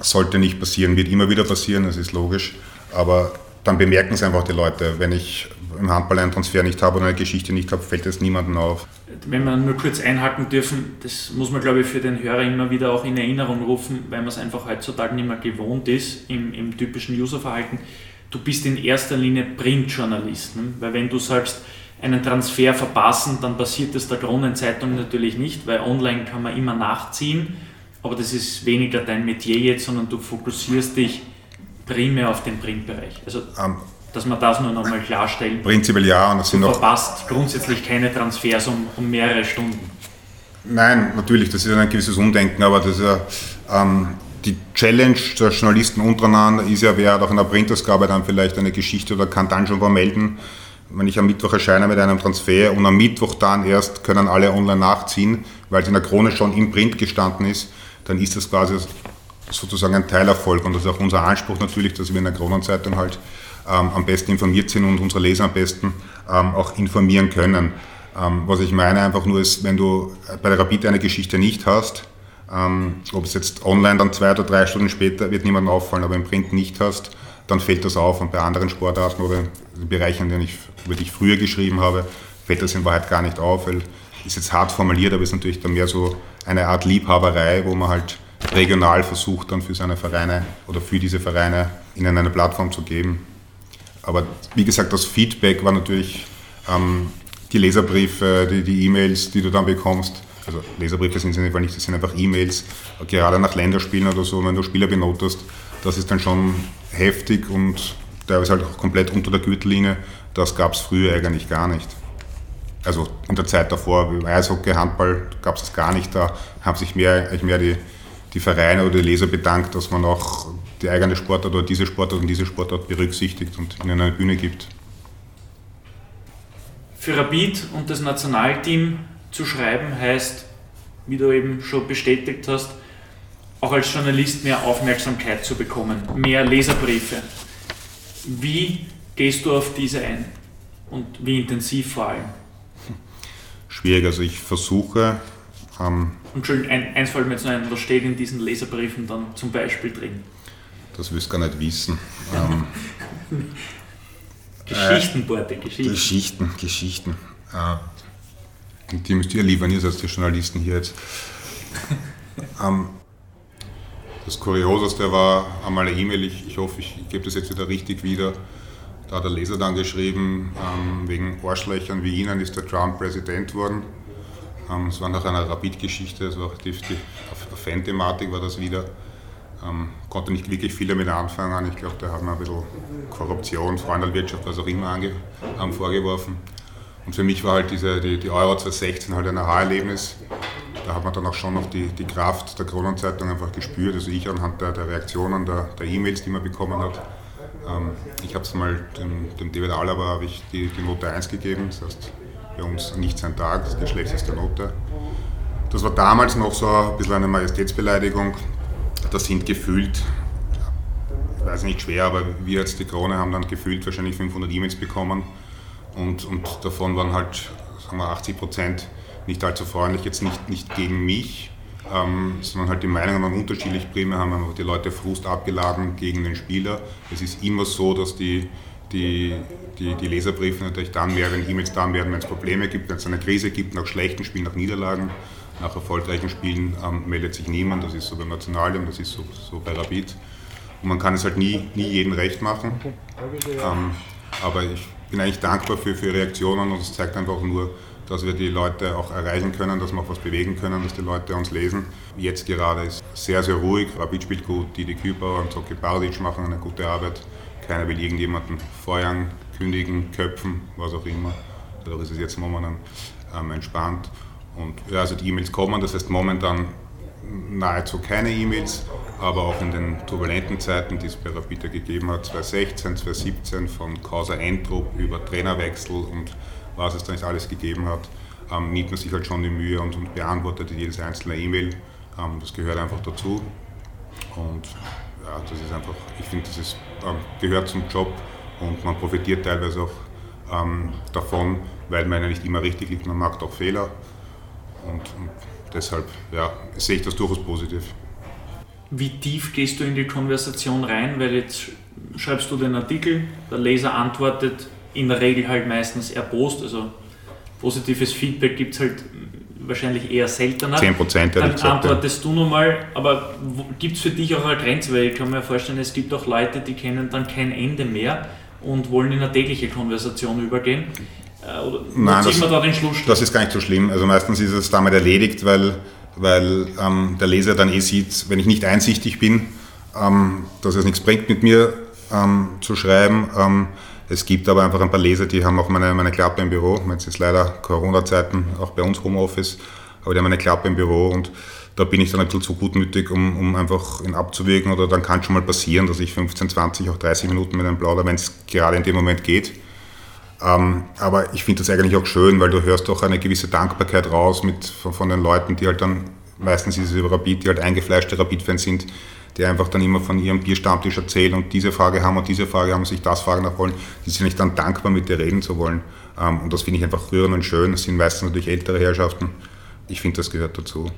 sollte nicht passieren, wird immer wieder passieren, das ist logisch, aber dann bemerken es einfach die Leute. Wenn ich im Handball einen Transfer nicht habe oder eine Geschichte nicht habe, fällt das niemandem auf. Wenn wir nur kurz einhaken dürfen, das muss man glaube ich für den Hörer immer wieder auch in Erinnerung rufen, weil man es einfach heutzutage nicht mehr gewohnt ist im, im typischen Userverhalten. Du bist in erster Linie Printjournalist, ne? weil wenn du sagst, einen Transfer verpassen, dann passiert das der Kronenzeitung natürlich nicht, weil online kann man immer nachziehen, aber das ist weniger dein Metier jetzt, sondern du fokussierst dich primär auf den Printbereich. Also um, dass man das nur nochmal klarstellen. Prinzipiell ja. Und das sind du verpasst grundsätzlich keine Transfers um, um, mehrere Stunden. Nein, natürlich, das ist ein gewisses Umdenken, aber das ist ja, ähm, die Challenge der Journalisten untereinander ist ja, wer hat auch in der Printausgabe dann vielleicht eine Geschichte oder kann dann schon vermelden, wenn ich am Mittwoch erscheine mit einem Transfer und am Mittwoch dann erst können alle online nachziehen, weil es in der Krone schon im Print gestanden ist, dann ist das quasi sozusagen ein Teilerfolg und das ist auch unser Anspruch natürlich, dass wir in der Kronenzeitung halt ähm, am besten informiert sind und unsere Leser am besten ähm, auch informieren können. Ähm, was ich meine einfach nur ist, wenn du bei der Rapid eine Geschichte nicht hast, Ähm, ob es jetzt online dann zwei oder drei Stunden später wird niemandem auffallen, aber im Print nicht hast, dann fällt das auf. Und bei anderen Sportarten oder Bereichen, in denen ich, über die ich früher geschrieben habe, fällt das in Wahrheit gar nicht auf, weil ist jetzt hart formuliert, aber ist natürlich dann mehr so eine Art Liebhaberei, wo man halt regional versucht, dann für seine Vereine oder für diese Vereine ihnen eine Plattform zu geben. Aber wie gesagt, das Feedback war natürlich ähm, die Leserbriefe, die E-Mails, die, die du dann bekommst. Also Leserbriefe sind es in dem Fall nicht, das sind einfach E-Mails, gerade nach Länderspielen oder so, wenn du Spieler benotest, das ist dann schon heftig und teilweise halt auch komplett unter der Gürtellinie. Das gab es früher eigentlich gar nicht. Also in der Zeit davor, Eishockey, Handball gab es das gar nicht. Da haben sich mehr, mehr die, die Vereine oder die Leser bedankt, dass man auch die eigene Sportart oder diese Sportart und diese Sportart berücksichtigt und ihnen eine Bühne gibt. Für Rapid und das Nationalteam zu schreiben heißt, wie du eben schon bestätigt hast, auch als Journalist mehr Aufmerksamkeit zu bekommen, mehr Leserbriefe. Wie gehst du auf diese ein und wie intensiv vor allem? Schwierig, also ich versuche. Ähm, und schön, ein, eins fällt mir jetzt noch ein, was steht in diesen Leserbriefen dann zum Beispiel drin? Das wirst du gar nicht wissen. ähm, Geschichtenworte, Geschichten. Geschichten, Geschichten. Äh, die müsst ihr liefern, ihr seid die Journalisten hier jetzt. ähm, das Kurioseste war einmal eine E-Mail, ich, ich, hoffe, ich gebe das jetzt wieder richtig wieder. Da hat der Leser dann geschrieben, ähm, wegen Arschlöchern wie Ihnen ist der Trump Präsident worden. Ähm, es war nach einer Rapid-Geschichte, es war auch die, die Fan-Thematik war das wieder. Ähm, konnte nicht wirklich viel damit anfangen. Ich glaube, da hat man ein bisschen Korruption, Freundelwirtschaft, was auch immer ähm, vorgeworfen. Und für mich war halt diese, die, die Euro 2016 halt ein Aha-Erlebnis. Da hat man dann auch schon noch die, die Kraft der Kronenzeitung einfach gespürt. Also ich anhand der, der Reaktionen, der, der E-Mails, die man bekommen hat. Ähm, ich habe es mal dem, dem David Alaba ich die, die Note 1 gegeben. Das heißt, bei uns nicht sein Tag, das ist die schlechteste Note. Das war damals noch so ein bisschen eine Majestätsbeleidigung. Das sind gefühlt, ich weiß nicht schwer, aber wir als die Krone haben dann gefühlt wahrscheinlich 500 E-Mails bekommen und, und davon waren halt sagen wir 80 Prozent nicht allzu freundlich, jetzt nicht, nicht gegen mich, ähm, sondern halt die Meinungen waren unterschiedlich. Primär haben einfach die Leute Frust abgeladen gegen den Spieler. Es ist immer so, dass die, die, die, die Leserbriefe natürlich dann mehr, wenn E-Mails dann werden, wenn es Probleme gibt, wenn es eine Krise gibt, nach schlechten Spielen, nach Niederlagen. Nach erfolgreichen Spielen ähm, meldet sich niemand, das ist so beim Nationalteam, das ist so, so bei Rapid. Und man kann es halt nie, nie jedem recht machen. Ähm, aber ich bin eigentlich dankbar für, für Reaktionen und es zeigt einfach nur, dass wir die Leute auch erreichen können, dass wir auch was bewegen können, dass die Leute uns lesen. Jetzt gerade ist sehr, sehr ruhig. Rapid spielt gut, Didi Küper und Zoki Bardic machen eine gute Arbeit. Keiner will irgendjemanden feuern, kündigen, köpfen, was auch immer. Dadurch ist es jetzt momentan ähm, entspannt. Und ja, also die E-Mails kommen, das heißt momentan nahezu keine E-Mails, aber auch in den turbulenten Zeiten, die es bei Rapid gegeben hat, 2016, 2017, von Causa Entrup über Trainerwechsel und was es da nicht alles gegeben hat, ähm, nimmt man sich halt schon die Mühe und, und beantwortet jedes einzelne E-Mail. Ähm, das gehört einfach dazu. Und ja, das ist einfach, ich finde, das ist, ähm, gehört zum Job und man profitiert teilweise auch ähm, davon, weil man ja nicht immer richtig liegt, man macht auch Fehler. Und, und deshalb ja, sehe ich das durchaus positiv. Wie tief gehst du in die Konversation rein? Weil jetzt schreibst du den Artikel, der Leser antwortet in der Regel halt meistens erbost, also positives Feedback gibt es halt wahrscheinlich eher seltener. 10 Prozent, Dann gesagt, antwortest ja. du nochmal, aber gibt es für dich auch eine Grenze? Weil ich kann mir vorstellen, es gibt auch Leute, die kennen dann kein Ende mehr und wollen in eine tägliche Konversation übergehen. Äh, oder Nein, das, da das ist gar nicht so schlimm. Also meistens ist es damit erledigt, weil, weil ähm, der Leser dann eh sieht, wenn ich nicht einsichtig bin, ähm, dass es nichts bringt, mit mir ähm, zu schreiben. Es gibt aber einfach ein paar Leser, die haben auch meine, meine Klappe im Büro. Jetzt ist leider Corona-Zeiten, auch bei uns Homeoffice, aber die haben eine Klappe im Büro und da bin ich dann ein bisschen zu gutmütig, um, um einfach ihn abzuwägen. Oder dann kann schon mal passieren, dass ich 15, 20, auch 30 Minuten mit einem plauder, wenn es gerade in dem Moment geht. Ähm, aber ich finde das eigentlich auch schön, weil du hörst auch eine gewisse Dankbarkeit raus mit, von, von den Leuten, die halt dann, meistens ist es über Rapid, die halt eingefleischte Rapid-Fans sind, die einfach dann immer von ihrem Bierstammtisch erzählen und diese Frage haben und diese Frage haben, sich das fragen nach wollen, die sind nicht dann dankbar, mit dir reden zu wollen. Ähm, und das finde ich einfach rührend und schön. Das sind meistens natürlich ältere Herrschaften. Ich finde, das gehört dazu.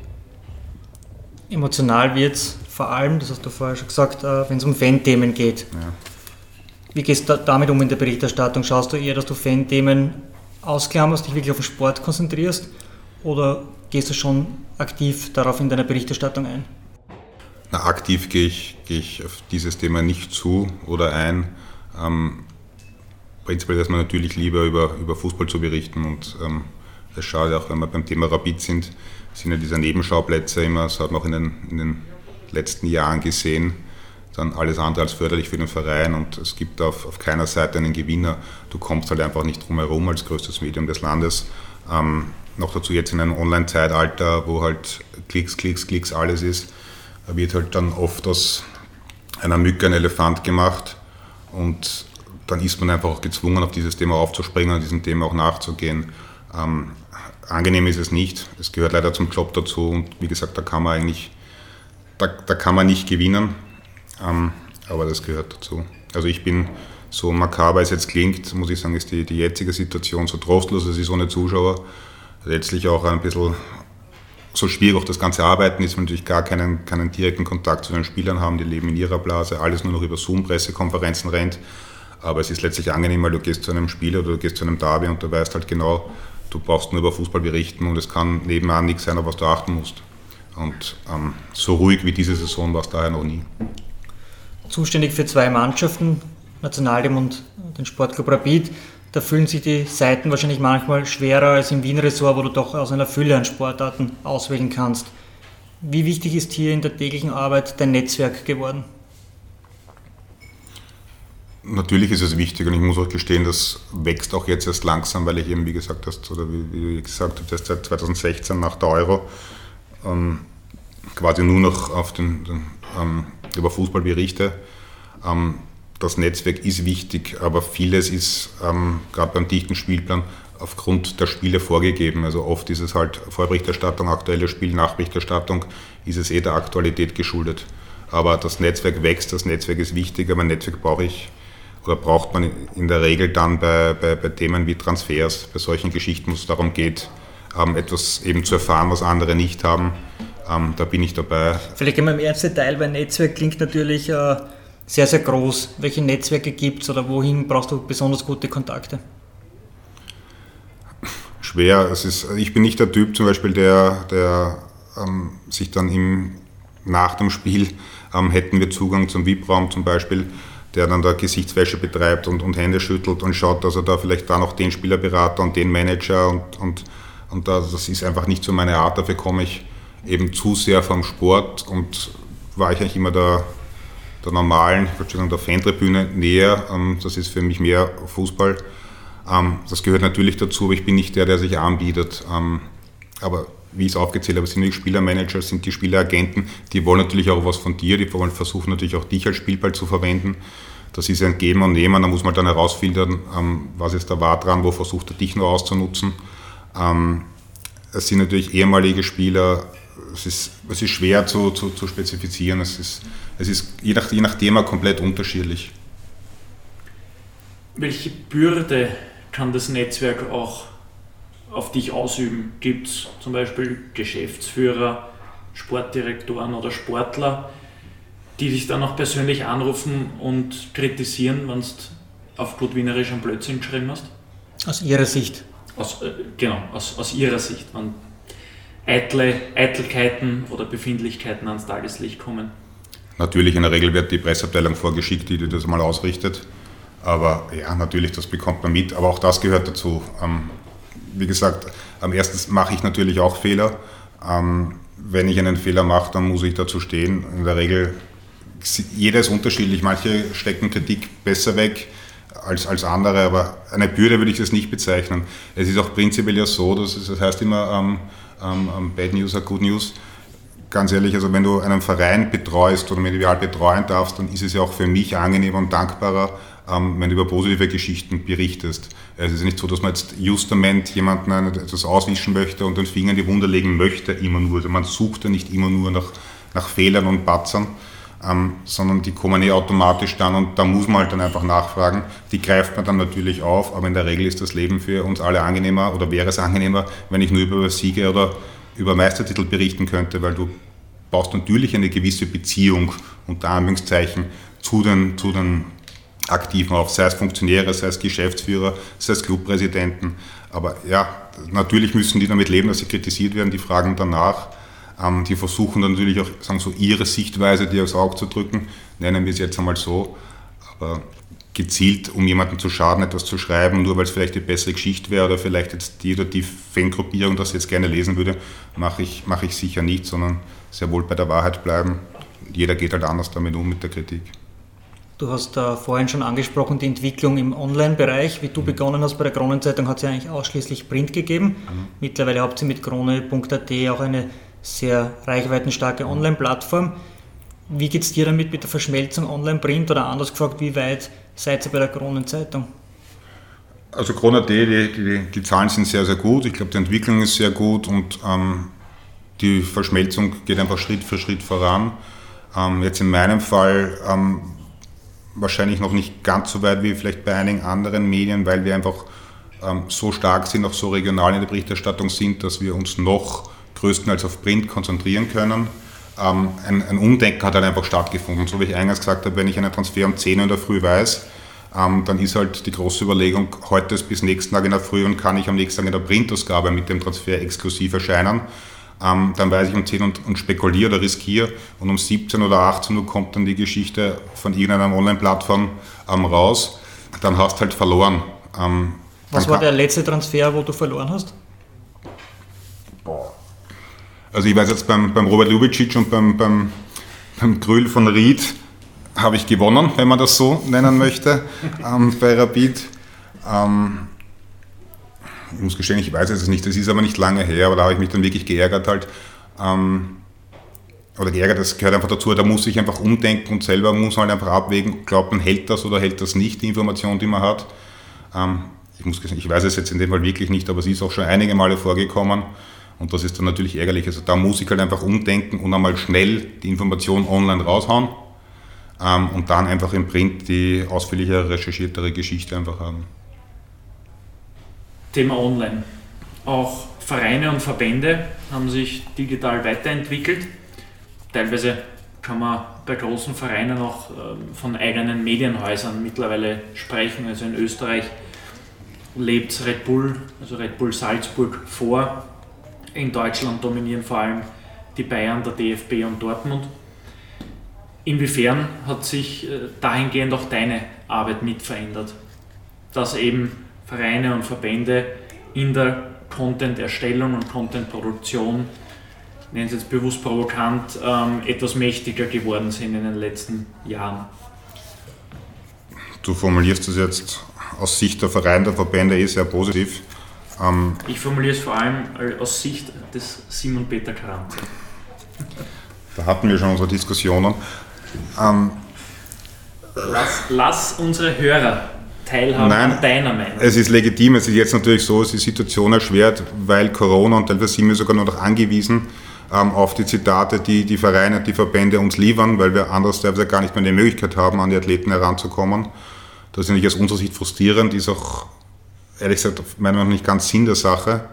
Emotional wird es vor allem, das hast du vorher schon gesagt, äh, wenn es um Fan-Themen geht. Ja. Wie gehst du damit um in der Berichterstattung? Schaust du eher, dass du Fan-Themen ausklammerst, dich wirklich auf den Sport konzentrierst oder gehst du schon aktiv darauf in deiner Berichterstattung ein? Na, aktiv gehe ich, gehe ich auf dieses Thema nicht zu oder ein. Ähm, prinzipiell ist man natürlich lieber über, über Fußball zu berichten und ähm, das schaut auch, wenn wir beim Thema Rapid sind, sind ja diese Nebenschauplätze immer, das hat man auch in den, in den letzten Jahren gesehen, dann alles andere als förderlich für den Verein und es gibt auf, auf keiner Seite einen Gewinner. Du kommst halt einfach nicht drum herum als größtes Medium des Landes. Ähm, noch dazu jetzt in einem Online-Zeitalter, wo halt Klicks, Klicks, Klicks alles ist, wird halt dann oft aus einer Mücke ein Elefant gemacht und dann ist man einfach auch gezwungen, auf dieses Thema aufzuspringen und diesem Thema auch nachzugehen. Ähm, angenehm ist es nicht. Es gehört leider zum Job dazu und wie gesagt, da kann man eigentlich, da, da kann man nicht gewinnen, ähm, aber das gehört dazu. Also ich bin so makaber es jetzt klingt, muss ich sagen, ist die, die jetzige Situation so trostlos, es ist ohne Zuschauer letztlich auch ein bisschen so schwierig auch das ganze Arbeiten ist, weil natürlich gar keinen, keinen direkten Kontakt zu den Spielern haben, die leben in ihrer Blase, alles nur noch über Zoom-Pressekonferenzen rennt. Aber es ist letztlich angenehm, weil du gehst zu einem Spiel oder du gehst zu einem Derby und du weißt halt genau, du brauchst nur über Fußball berichten und es kann nebenan nichts sein, auf was du achten musst. Und ähm, so ruhig wie diese Saison war es daher noch nie. Zuständig für zwei Mannschaften, Nationalteam und den Sportclub Rapid. Da fühlen sich die Seiten wahrscheinlich manchmal schwerer als im Wien-Ressort, wo du doch aus einer Fülle an Sportarten auswählen kannst. Wie wichtig ist hier in der täglichen Arbeit dein Netzwerk geworden? Natürlich ist es wichtig und ich muss auch gestehen, das wächst auch jetzt erst langsam, weil ich eben, wie gesagt hast, oder wie, wie gesagt habe, das seit 2016 nach der Euro ähm, quasi nur noch auf den, den ähm, über Fußball berichte. Ähm, das Netzwerk ist wichtig, aber vieles ist ähm, gerade beim dichten Spielplan aufgrund der Spiele vorgegeben. Also oft ist es halt Vorberichterstattung, aktuelle Spiel, Nachberichterstattung, ist es eh der Aktualität geschuldet. Aber das Netzwerk wächst, das Netzwerk ist wichtig, aber ein Netzwerk brauche ich oder braucht man in der Regel dann bei, bei, bei Themen wie Transfers, bei solchen Geschichten, wo es darum geht, ähm, etwas eben zu erfahren, was andere nicht haben. Ähm, da bin ich dabei. Vielleicht gehen wir im ersten Teil, weil Netzwerk klingt natürlich äh, sehr, sehr groß. Welche Netzwerke gibt es oder wohin brauchst du besonders gute Kontakte? Schwer. Es ist, ich bin nicht der Typ zum Beispiel, der, der ähm, sich dann im, nach dem Spiel ähm, hätten wir Zugang zum VIP-Raum zum Beispiel der dann da Gesichtswäsche betreibt und, und Hände schüttelt und schaut, dass er da vielleicht da noch den Spielerberater und den Manager und, und, und das ist einfach nicht so meine Art. Dafür komme ich eben zu sehr vom Sport und war ich eigentlich immer der, der normalen, ich würde sagen, der Fantribüne näher. Ähm, das ist für mich mehr Fußball. Ähm, das gehört natürlich dazu, aber ich bin nicht der, der sich anbietet. Ähm, aber wie ich es aufgezählt habe, sind die Spielermanager, sind die Spieleragenten, die wollen natürlich auch was von dir, die wollen versuchen natürlich auch dich als Spielball zu verwenden. Das ist ein Geben und Nehmen, da muss man dann herausfiltern, was ist da wahr dran, wo versucht er dich nur auszunutzen. Es sind natürlich ehemalige Spieler, es ist, es ist schwer zu, zu, zu spezifizieren, es ist, es ist je, nach, je nach Thema komplett unterschiedlich. Welche Bürde kann das Netzwerk auch auf dich ausüben? Gibt es zum Beispiel Geschäftsführer, Sportdirektoren oder Sportler, die dich dann auch persönlich anrufen und kritisieren, wenn du auf gut wienerisch einen Blödsinn geschrieben hast? Aus ihrer Sicht. Aus, äh, genau, aus, aus ihrer Sicht, wenn eitle Eitelkeiten oder Befindlichkeiten ans Tageslicht kommen. Natürlich, in der Regel wird die Presseabteilung vorgeschickt, die das mal ausrichtet. Aber ja, natürlich, das bekommt man mit. Aber auch das gehört dazu. Ähm, wie gesagt, am ersten mache ich natürlich auch Fehler. Ähm, wenn ich einen Fehler mache, dann muss ich dazu stehen. In der Regel, jeder ist unterschiedlich. Manche stecken Kritik besser weg als, als andere, aber eine Bürde würde ich das nicht bezeichnen. Es ist auch prinzipiell ja so, dass es das heißt immer, ähm, ähm, Bad News are Good News. Ganz ehrlich, also wenn du einen Verein betreust oder medial betreuen darfst, dann ist es ja auch für mich angenehmer und dankbarer, ähm, wenn du über positive Geschichten berichtest. Es ist nicht so, dass man jetzt justament jemanden etwas auswischen möchte und den Finger in die Wunde legen möchte, immer nur. Also man sucht ja nicht immer nur nach, nach Fehlern und Batzern, ähm, sondern die kommen eh automatisch dann und da muss man halt dann einfach nachfragen. Die greift man dann natürlich auf, aber in der Regel ist das Leben für uns alle angenehmer oder wäre es angenehmer, wenn ich nur über Siege oder über Meistertitel berichten könnte, weil du baust natürlich eine gewisse Beziehung, unter Anführungszeichen, zu den, zu den Aktiven auf, sei es Funktionäre, sei es Geschäftsführer, sei es Clubpräsidenten. Aber ja, natürlich müssen die damit leben, dass sie kritisiert werden, die fragen danach. Ähm, die versuchen dann natürlich auch sagen so, ihre Sichtweise, die aufs Auge zu drücken, nennen wir es jetzt einmal so. Aber gezielt, um jemandem zu schaden, etwas zu schreiben, nur weil es vielleicht eine bessere Geschichte wäre oder vielleicht jetzt die oder die Fangruppierung das jetzt gerne lesen würde, mache ich, mache ich sicher nicht, sondern sehr wohl bei der Wahrheit bleiben. Jeder geht halt anders damit um mit der Kritik. Du hast äh, vorhin schon angesprochen, die Entwicklung im Online-Bereich. Wie du mhm. begonnen hast bei der Kronenzeitung, hat es ja eigentlich ausschließlich Print gegeben. Mhm. Mittlerweile habt ihr mit krone.at auch eine sehr reichweitenstarke Online-Plattform. Wie geht es dir damit mit der Verschmelzung Online-Print oder anders gefragt, wie weit seid ihr bei der Kronenzeitung? Also Krone.at, die, die, die, Zahlen sind sehr, sehr gut. Ich glaube, die Entwicklung ist sehr gut und ähm, die Verschmelzung geht einfach Schritt für Schritt voran. Ähm, jetzt in meinem Fall ähm, wahrscheinlich noch nicht ganz so weit wie vielleicht bei einigen anderen Medien, weil wir einfach ähm, so stark sind, auch so regional in der Berichterstattung sind, dass wir uns noch größtenteils auf Print konzentrieren können. Ähm, ein, ein, Umdenken hat halt einfach stattgefunden. So wie ich eingangs gesagt habe, wenn ich einen Transfer um 10 Uhr in der Früh weiß, ähm, dann ist halt die große Überlegung, heute ist bis nächsten Tag in der Früh und kann ich am nächsten Tag in der Printausgabe mit dem Transfer exklusiv erscheinen. Ähm, dann weiß ich um 10 und, und spekuliere oder riskiere und um 17 oder 18 Uhr kommt dann die Geschichte von irgendeiner Online-Plattform ähm, raus. Dann hast du halt verloren. Ähm, Was war der letzte Transfer, wo du verloren hast? Boah also ich weiß jetzt beim, beim Robert Lubicic und beim, beim, beim Grüll von Ried habe ich gewonnen, wenn man das so nennen möchte, ähm, bei Rapid. Ähm, ich muss gestehen, ich weiß es nicht, das ist aber nicht lange her, aber da habe ich mich dann wirklich geärgert halt. Ähm, oder geärgert, das gehört einfach dazu, da muss ich einfach umdenken und selber muss man halt einfach abwägen, glaubt man, hält das oder hält das nicht, die Information, die man hat. Ähm, ich, muss gestehen, ich weiß es jetzt in dem Fall wirklich nicht, aber es ist auch schon einige Male vorgekommen. Und das ist dann natürlich ärgerlich. Also da muss ich halt einfach umdenken und einmal schnell die Information online raushauen ähm, und dann einfach im Print die ausführlichere, recherchiertere Geschichte einfach haben. Thema Online. Auch Vereine und Verbände haben sich digital weiterentwickelt. Teilweise kann man bei großen Vereinen auch ähm, von eigenen Medienhäusern mittlerweile sprechen. Also in Österreich lebt Red Bull, also Red Bull Salzburg vor in Deutschland dominieren vor allem die Bayern, der DFB und Dortmund. Inwiefern hat sich äh, dahingehend auch deine Arbeit mit verändert? Dass eben Vereine und Verbände in der Content-Erstellung und Content-Produktion, nennen Sie es bewusst provokant, ähm, etwas mächtiger geworden sind in den letzten Jahren? Du formulierst es jetzt aus Sicht der Vereine, der Verbände eh sehr positiv. Ähm, ich formuliere es vor allem aus Sicht des Simon Peter Kranz. Da hatten wir schon unsere Diskussionen. Ähm, lass, lass, unsere Hörer teilhaben nein, an deiner Meinung. Es ist legitim, es ist jetzt natürlich so, es ist die Situation erschwert, weil Corona und teilweise sind wir sogar noch angewiesen ähm, auf die Zitate, die die Vereine, die Verbände uns liefern, weil wir anders teilweise gar nicht mehr die Möglichkeit haben, an die Athleten heranzukommen. Das ist natürlich aus unserer Sicht frustrierend, ist auch ehrlich gesagt meiner Meinung nach nicht ganz Sinn der Sache.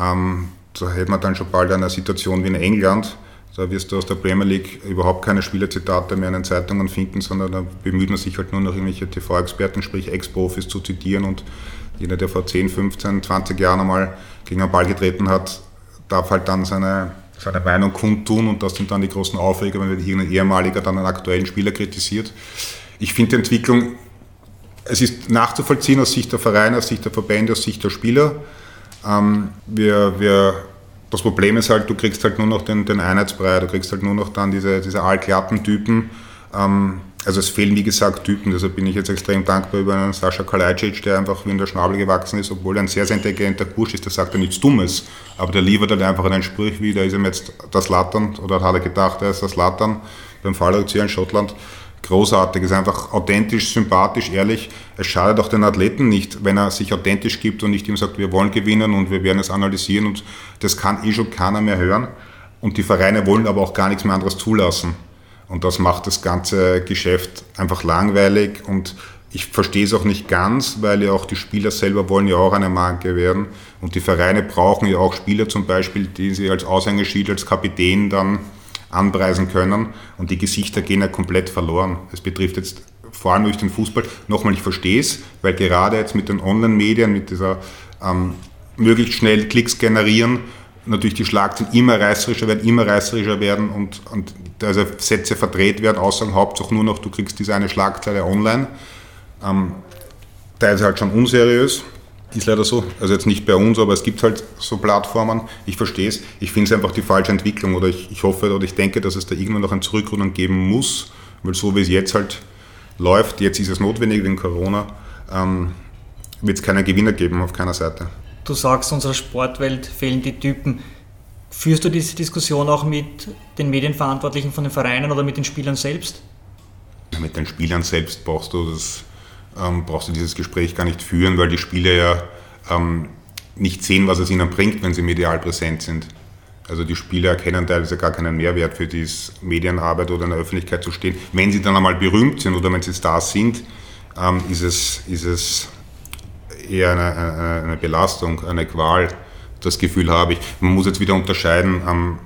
Ähm, da hätte man dann schon bald eine Situation wie in England. Da wirst du aus der Premier League überhaupt keine Spielerzitate mehr in den Zeitungen finden, sondern da bemüht man sich halt nur noch irgendwelche TV-Experten, sprich Ex-Profis zu zitieren und jeder, der vor 10, 15, 20 Jahren einmal gegen einen Ball getreten hat, darf halt dann seine, seine Meinung kundtun und das sind dann die großen Aufreger, wenn irgendein ehemaliger dann einen aktuellen Spieler kritisiert. Ich finde die Entwicklung es ist nachzuvollziehen aus Sicht der Vereine, aus Sicht der Verbände, aus Sicht der Spieler. Ähm, wir, wir, das Problem ist halt, du kriegst halt nur noch den, den Einheitsbrei, du kriegst halt nur noch dann diese, diese allglatten Typen. Ähm, also es fehlen wie gesagt Typen, deshalb bin ich jetzt extrem dankbar über einen Sascha Kalajdzic, der einfach wie in der Schnabel gewachsen ist, obwohl er ein sehr, sehr intelligenter Bursch ist, der sagt ja nichts Dummes, aber der liefert halt einfach einen Spruch wie, da ist ihm jetzt das Lattern, oder hat er gedacht, er ist das Lattern beim Fallrückzieher in Schottland großartig, ist einfach authentisch, sympathisch, ehrlich. Es schadet auch den Athleten nicht, wenn er sich authentisch gibt und nicht ihm sagt, wir wollen gewinnen und wir werden es analysieren und das kann eh schon keiner mehr hören. Und die Vereine wollen aber auch gar nichts mehr anderes zulassen. Und das macht das ganze Geschäft einfach langweilig und ich verstehe es auch nicht ganz, weil ja auch die Spieler selber wollen ja auch eine Marke werden und die Vereine brauchen ja auch Spieler zum Beispiel, die sie als Aushängeschild, als Kapitän dann anpreisen können und die Gesichter gehen ja komplett verloren. Es betrifft jetzt vor allem durch den Fußball. Nochmal, ich verstehe es, weil gerade jetzt mit den Online-Medien, mit dieser ähm, möglichst schnell Klicks generieren, natürlich die Schlagzeilen immer reißerischer werden, immer reißerischer werden und, und also Sätze verdreht werden, Aussagen Hauptsache nur noch, du kriegst diese eine Schlagzeile online. Ähm, teilweise halt schon unseriös, ist leider so. Also jetzt nicht bei uns, aber es gibt halt so Plattformen. Ich verstehe es. Ich finde es einfach die falsche Entwicklung oder ich, ich hoffe oder ich denke, dass es da irgendwann noch ein Zurückrudern geben muss, weil so wie es jetzt halt läuft, jetzt ist es notwendig wegen Corona, ähm, wird es keinen Gewinner geben auf keiner Seite. Du sagst, unserer Sportwelt fehlen die Typen. Führst du diese Diskussion auch mit den Medienverantwortlichen von den Vereinen oder mit den Spielern selbst? Mit den Spielern selbst brauchst du, das, ähm, brauchst du dieses Gespräch gar nicht führen, weil die Spieler ja ähm, nicht sehen, was es ihnen bringt, wenn sie medial präsent sind. Also die Spieler erkennen teilweise gar keinen Mehrwert für diese Medienarbeit oder in der Öffentlichkeit zu stehen. Wenn sie dann einmal berühmt sind oder wenn sie Stars sind, ähm, ist, es, ist es eher eine, eine, eine, Belastung, eine Qual. Das Gefühl habe ich. Man muss jetzt wieder unterscheiden. Ähm,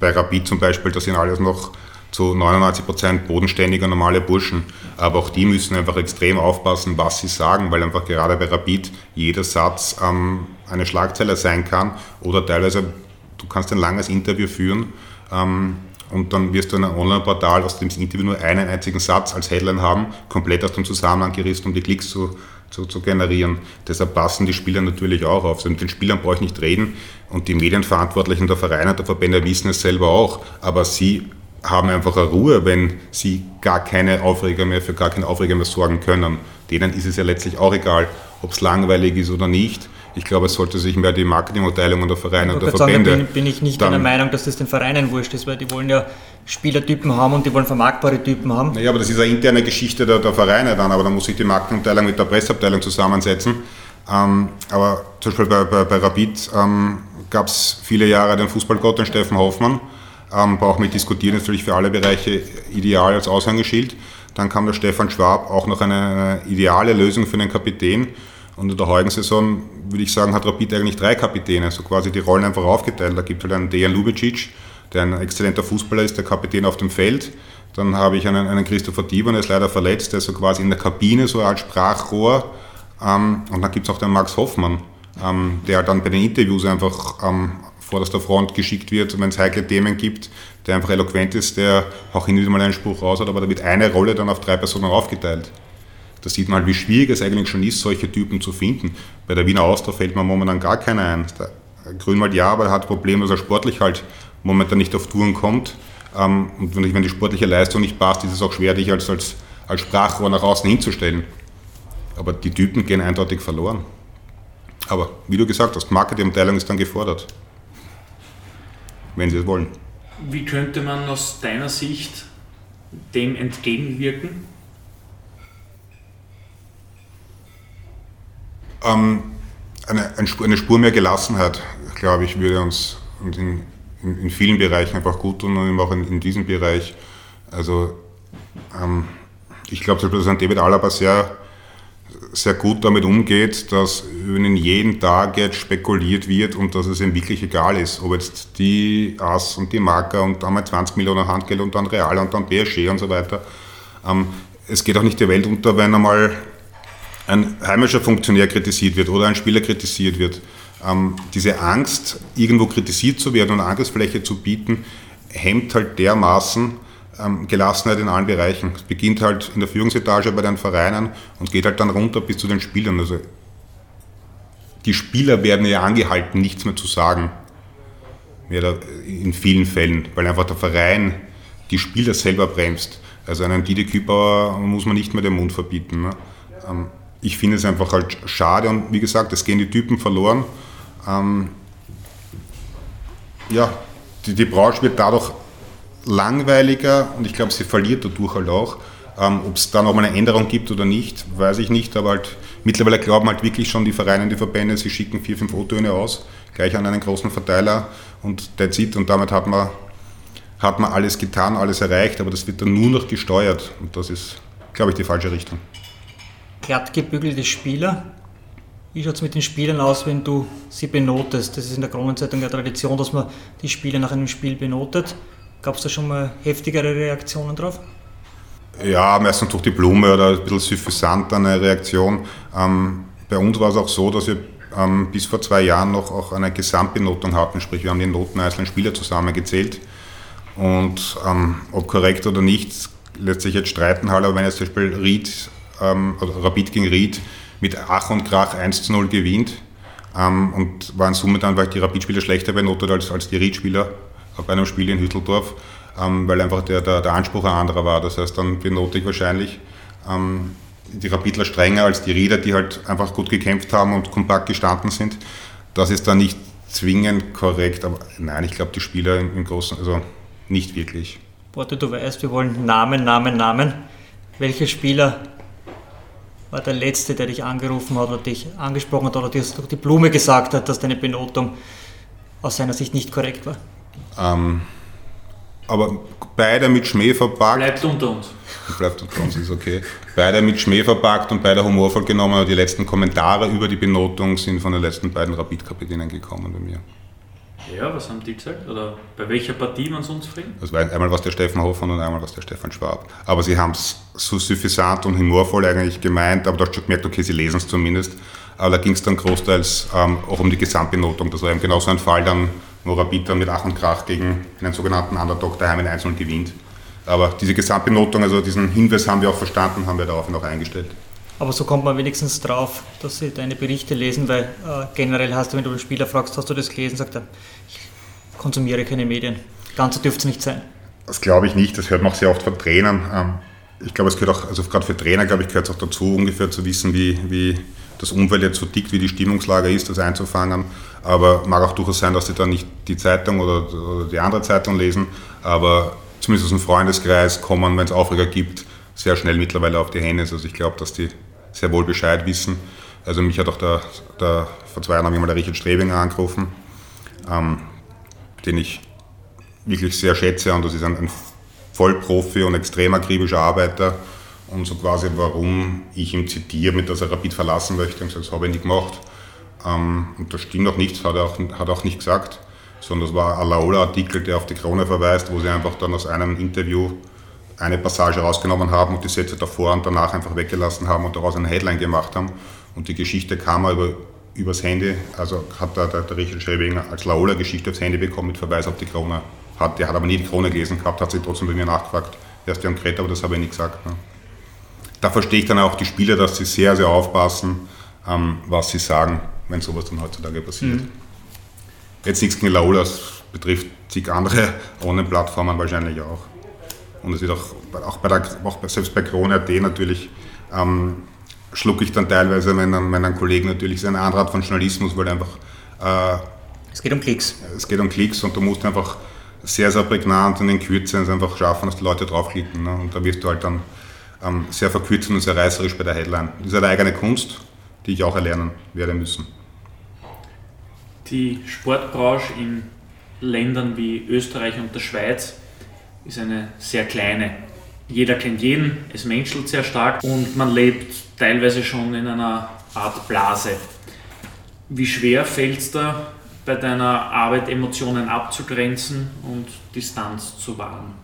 bei Rapid zum Beispiel, das sind alles noch zu 99 Prozent bodenständige, normale Burschen. Aber auch die müssen einfach extrem aufpassen, was sie sagen, weil einfach gerade bei Rapid jeder Satz ähm, eine Schlagzeile sein kann oder teilweise du kannst ein langes Interview führen ähm, und dann wirst du in einem Online-Portal aus dem Interview nur einen einzigen Satz als Headline haben, komplett aus dem Zusammenhang gerissen, um die Klicks zu, zu, zu generieren. Deshalb passen die Spieler natürlich auch auf. Also mit den Spielern brauche ich nicht reden und die Medienverantwortlichen der Vereine der Verbände wissen es selber auch, aber sie haben einfach eine Ruhe, wenn sie gar keine Aufreger mehr, für gar keine Aufreger mehr sorgen können. Denen ist es ja letztlich auch egal, ob es langweilig ist oder nicht. Ich glaube, es sollte sich mehr die Marketingabteilung der Vereine und der Verbände. Sagen, bin, bin ich nicht der Meinung, dass das den Vereinen wurscht ist, weil die wollen ja Spielertypen haben und die wollen vermarktbare Typen haben. Naja, aber das ist eine interne Geschichte der, der Vereine dann, aber da muss sich die Marketingabteilung mit der Presseabteilung zusammensetzen. Ähm, aber zum Beispiel bei, bei, bei Rapid ähm, gab es viele Jahre den Fußballgott, den Steffen Hoffmann. Ähm, braucht mit diskutieren, ist natürlich für alle Bereiche ideal als Aushängeschild. Dann kam der Stefan Schwab, auch noch eine, eine ideale Lösung für den Kapitän. Und in der heutigen Saison, würde ich sagen, hat Rapid eigentlich drei Kapitäne, so quasi die Rollen einfach aufgeteilt. Da gibt es halt einen Dejan Lubicic, der ein exzellenter Fußballer ist, der Kapitän auf dem Feld. Dann habe ich einen, einen Christopher Dieber, der ist leider verletzt, der ist so quasi in der Kabine, so als Sprachrohr. Ähm, und dann gibt es auch den Max Hoffmann, ähm, der dann bei den Interviews einfach ähm, vorderster Front geschickt wird, wenn es heikle Themen gibt, der einfach eloquent ist, der auch hin und wieder mal einen Spruch raus hat, aber da wird eine Rolle dann auf drei Personen aufgeteilt. Da sieht man halt, wie schwierig es eigentlich schon ist, solche Typen zu finden. Bei der Wiener Austria fällt mir momentan gar keiner ein. Grünwald ja, aber er hat Probleme, dass er sportlich halt momentan nicht auf Touren kommt. Ähm, und wenn die sportliche Leistung nicht passt, ist es auch schwer, dich als, als, als Sprachrohr nach außen hinzustellen. Aber die Typen gehen eindeutig verloren. Aber wie du gesagt hast, Marketingabteilung ist dann gefordert. Wenn sie es wollen. Wie könnte man aus deiner Sicht dem entgegenwirken? Ähm, eine, eine, Spur mehr Gelassenheit, glaube ich, würde uns in, in, in, vielen Bereichen einfach gut tun und auch in, in diesem Bereich. Also ähm, ich glaube, dass ein David Alaba sehr, sehr gut damit umgeht, dass über ihn jeden Tag jetzt spekuliert wird und dass es ihm wirklich egal ist, ob jetzt die AS und die Marker und einmal 20 Millionen Handgeld und dann Real und dann PSG und so weiter. Ähm, es geht auch nicht die Welt unter, wenn einmal ein heimischer Funktionär kritisiert wird oder ein Spieler kritisiert wird, ähm, diese Angst, irgendwo kritisiert zu werden und Angriffsfläche zu bieten, hemmt halt dermaßen ähm, Gelassenheit in allen Bereichen. Es beginnt halt in der Führungsetage bei den Vereinen und geht halt dann runter bis zu den Spielern. Also die Spieler werden ja angehalten, nichts mehr zu sagen. In vielen Fällen, weil einfach der Verein die Spieler selber bremst. Also einen Didi Kübauer muss man nicht mehr den Mund verbieten. Ne? Ähm, ich finde es einfach halt schade und wie gesagt, es gehen die Typen verloren. Ähm, ja, die, die, Branche wird dadurch langweiliger und ich glaube, sie verliert dadurch halt auch. Ähm, Ob es da nochmal eine Änderung gibt oder nicht, weiß ich nicht, aber halt mittlerweile glauben halt wirklich schon die Vereine und die Verbände, sie schicken vier, fünf O-Töne aus, gleich an einen großen Verteiler und that's it und damit hat man, hat man alles getan, alles erreicht, aber das wird dann nur noch gesteuert und das ist, glaube ich, die falsche Richtung glatt gebügelte Spieler. Wie schaut es mit den Spielern aus, wenn du sie benotest? Das ist in der Kronenzeitung ja Tradition, dass man die Spieler nach einem Spiel benotet. Gab es da schon mal heftigere Reaktionen drauf? Ja, meistens durch die Blume oder ein bisschen suffisant eine Reaktion. Ähm, bei uns war es auch so, dass wir ähm, bis vor zwei Jahren noch auch eine Gesamtbenotung hatten, sprich wir haben die Noten einzelner Spieler zusammengezählt. Und ähm, ob korrekt oder nicht, lässt sich jetzt streiten, halt, aber wenn jetzt zum Beispiel Ried, ähm, Rapid gegen Ried mit Ach und Krach 1 zu 0 gewinnt ähm, und war in Summe dann, weil die Rapid-Spieler schlechter benotet als, als die Ried-Spieler bei einem Spiel in Hütteldorf, ähm, weil einfach der, der, der, Anspruch ein anderer war. Das heißt, dann benote ich wahrscheinlich ähm, die Rapidler strenger als die Rieder, die halt einfach gut gekämpft haben und kompakt gestanden sind. Das ist dann nicht zwingend korrekt, aber nein, ich glaube, die Spieler im, im Großen, also nicht wirklich. Warte, du weißt, wir wollen Namen, Namen, Namen. Welcher Spieler war der Letzte, der dich angerufen hat oder dich angesprochen hat oder dir durch die Blume gesagt hat, dass deine Benotung aus seiner Sicht nicht korrekt war? Ähm, aber beide mit Schmäh verpackt. Bleibt unter uns. Bleibt unter uns, ist okay. Beide mit Schmäh verpackt und beide humorvoll genommen. Aber die letzten Kommentare über die Benotung sind von den letzten beiden Rapid-Kapitänen gekommen bei mir. Ja, was haben die gesagt? Oder bei welcher Partie waren sie unzufrieden? Das war einmal was der Stefan Hoffmann und einmal was der Stefan Schwab. Aber sie haben es so suffisant und humorvoll eigentlich gemeint, aber du hast schon gemerkt, okay, sie lesen es zumindest. Aber da ging es dann großteils ähm, auch um die Gesamtbenotung. Das war eben genauso ein Fall dann, wo Rapid dann mit Ach und Krach gegen einen sogenannten Underdog daheim in 1 gewinnt. Aber diese Gesamtbenotung, also diesen Hinweis haben wir auch verstanden, haben wir daraufhin auch eingestellt. Aber so kommt man wenigstens drauf, dass sie deine Berichte lesen, weil äh, generell hast du, wenn du den Spieler fragst, hast du das gelesen, sagt er, ich konsumiere keine Medien. Ganz dürfte es nicht sein. Das glaube ich nicht, das hört man auch sehr oft von Trainern. Ähm, ich glaube, es gehört auch, also gerade für Trainer, glaube ich, gehört es auch dazu, ungefähr zu wissen, wie, wie das Umfeld jetzt so tickt, wie die Stimmungslage ist, das einzufangen. Aber mag auch durchaus sein, dass sie dann nicht die Zeitung oder, die andere Zeitung lesen, aber zumindest aus dem Freundeskreis kommen, wenn es Aufreger gibt, sehr schnell mittlerweile auf die Hände. Also ich glaube, dass die sehr wohl Bescheid wissen. Also mich hat auch der, der vor zwei Jahren habe ich mal der Richard Strebinger angerufen, ähm, den ich wirklich sehr schätze und das ist ein, ein Vollprofi und extrem akribischer Arbeiter und so quasi, warum ich ihm zitiere, mit dass er Rapid verlassen möchte. Und das habe ich nicht gemacht. Ähm, und das stimmt auch nichts, hat er auch, hat auch nicht gesagt, sondern das war ein Laola-Artikel, der auf die Krone verweist, wo sie einfach dann aus einem Interview eine Passage rausgenommen haben und die Sätze davor und danach einfach weggelassen haben und daraus eine Headline gemacht haben. Und die Geschichte kam über, übers Handy, also hat der, der, der Richard Schrebinger als Laola-Geschichte aufs Handy bekommen mit Verweis auf die Krone. Hat, der hat aber nie die Krone gelesen gehabt, hat sich trotzdem bei mir nachgefragt, ist der Kreta, aber das habe ich nicht gesagt. Ne? Da verstehe ich dann auch die Spieler, dass sie sehr, sehr aufpassen, ähm, was sie sagen, wenn sowas dann heutzutage passiert. Mhm. Jetzt nichts gegen Laola, das betrifft zig andere Online-Plattformen wahrscheinlich auch. Und es wird auch, auch, bei der, auch selbst bei Krone.at natürlich, ähm, schlucke ich dann teilweise meinen, meinen Kollegen natürlich so eine andere Art von Journalismus, weil einfach. Äh, es geht um Klicks. Es geht um Klicks und du musst einfach sehr, sehr prägnant und in Kürze es einfach schaffen, dass die Leute draufklicken. Ne? Und da wirst du halt dann ähm, sehr verkürzt und sehr reißerisch bei der Headline. Das ist eine eigene Kunst, die ich auch erlernen werde müssen. Die Sportbranche in Ländern wie Österreich und der Schweiz ist eine sehr kleine. Jeder kennt jeden, es menschelt sehr stark und man lebt teilweise schon in einer Art Blase. Wie schwer fällt es da bei deiner Arbeit, Emotionen abzugrenzen und Distanz zu wahren?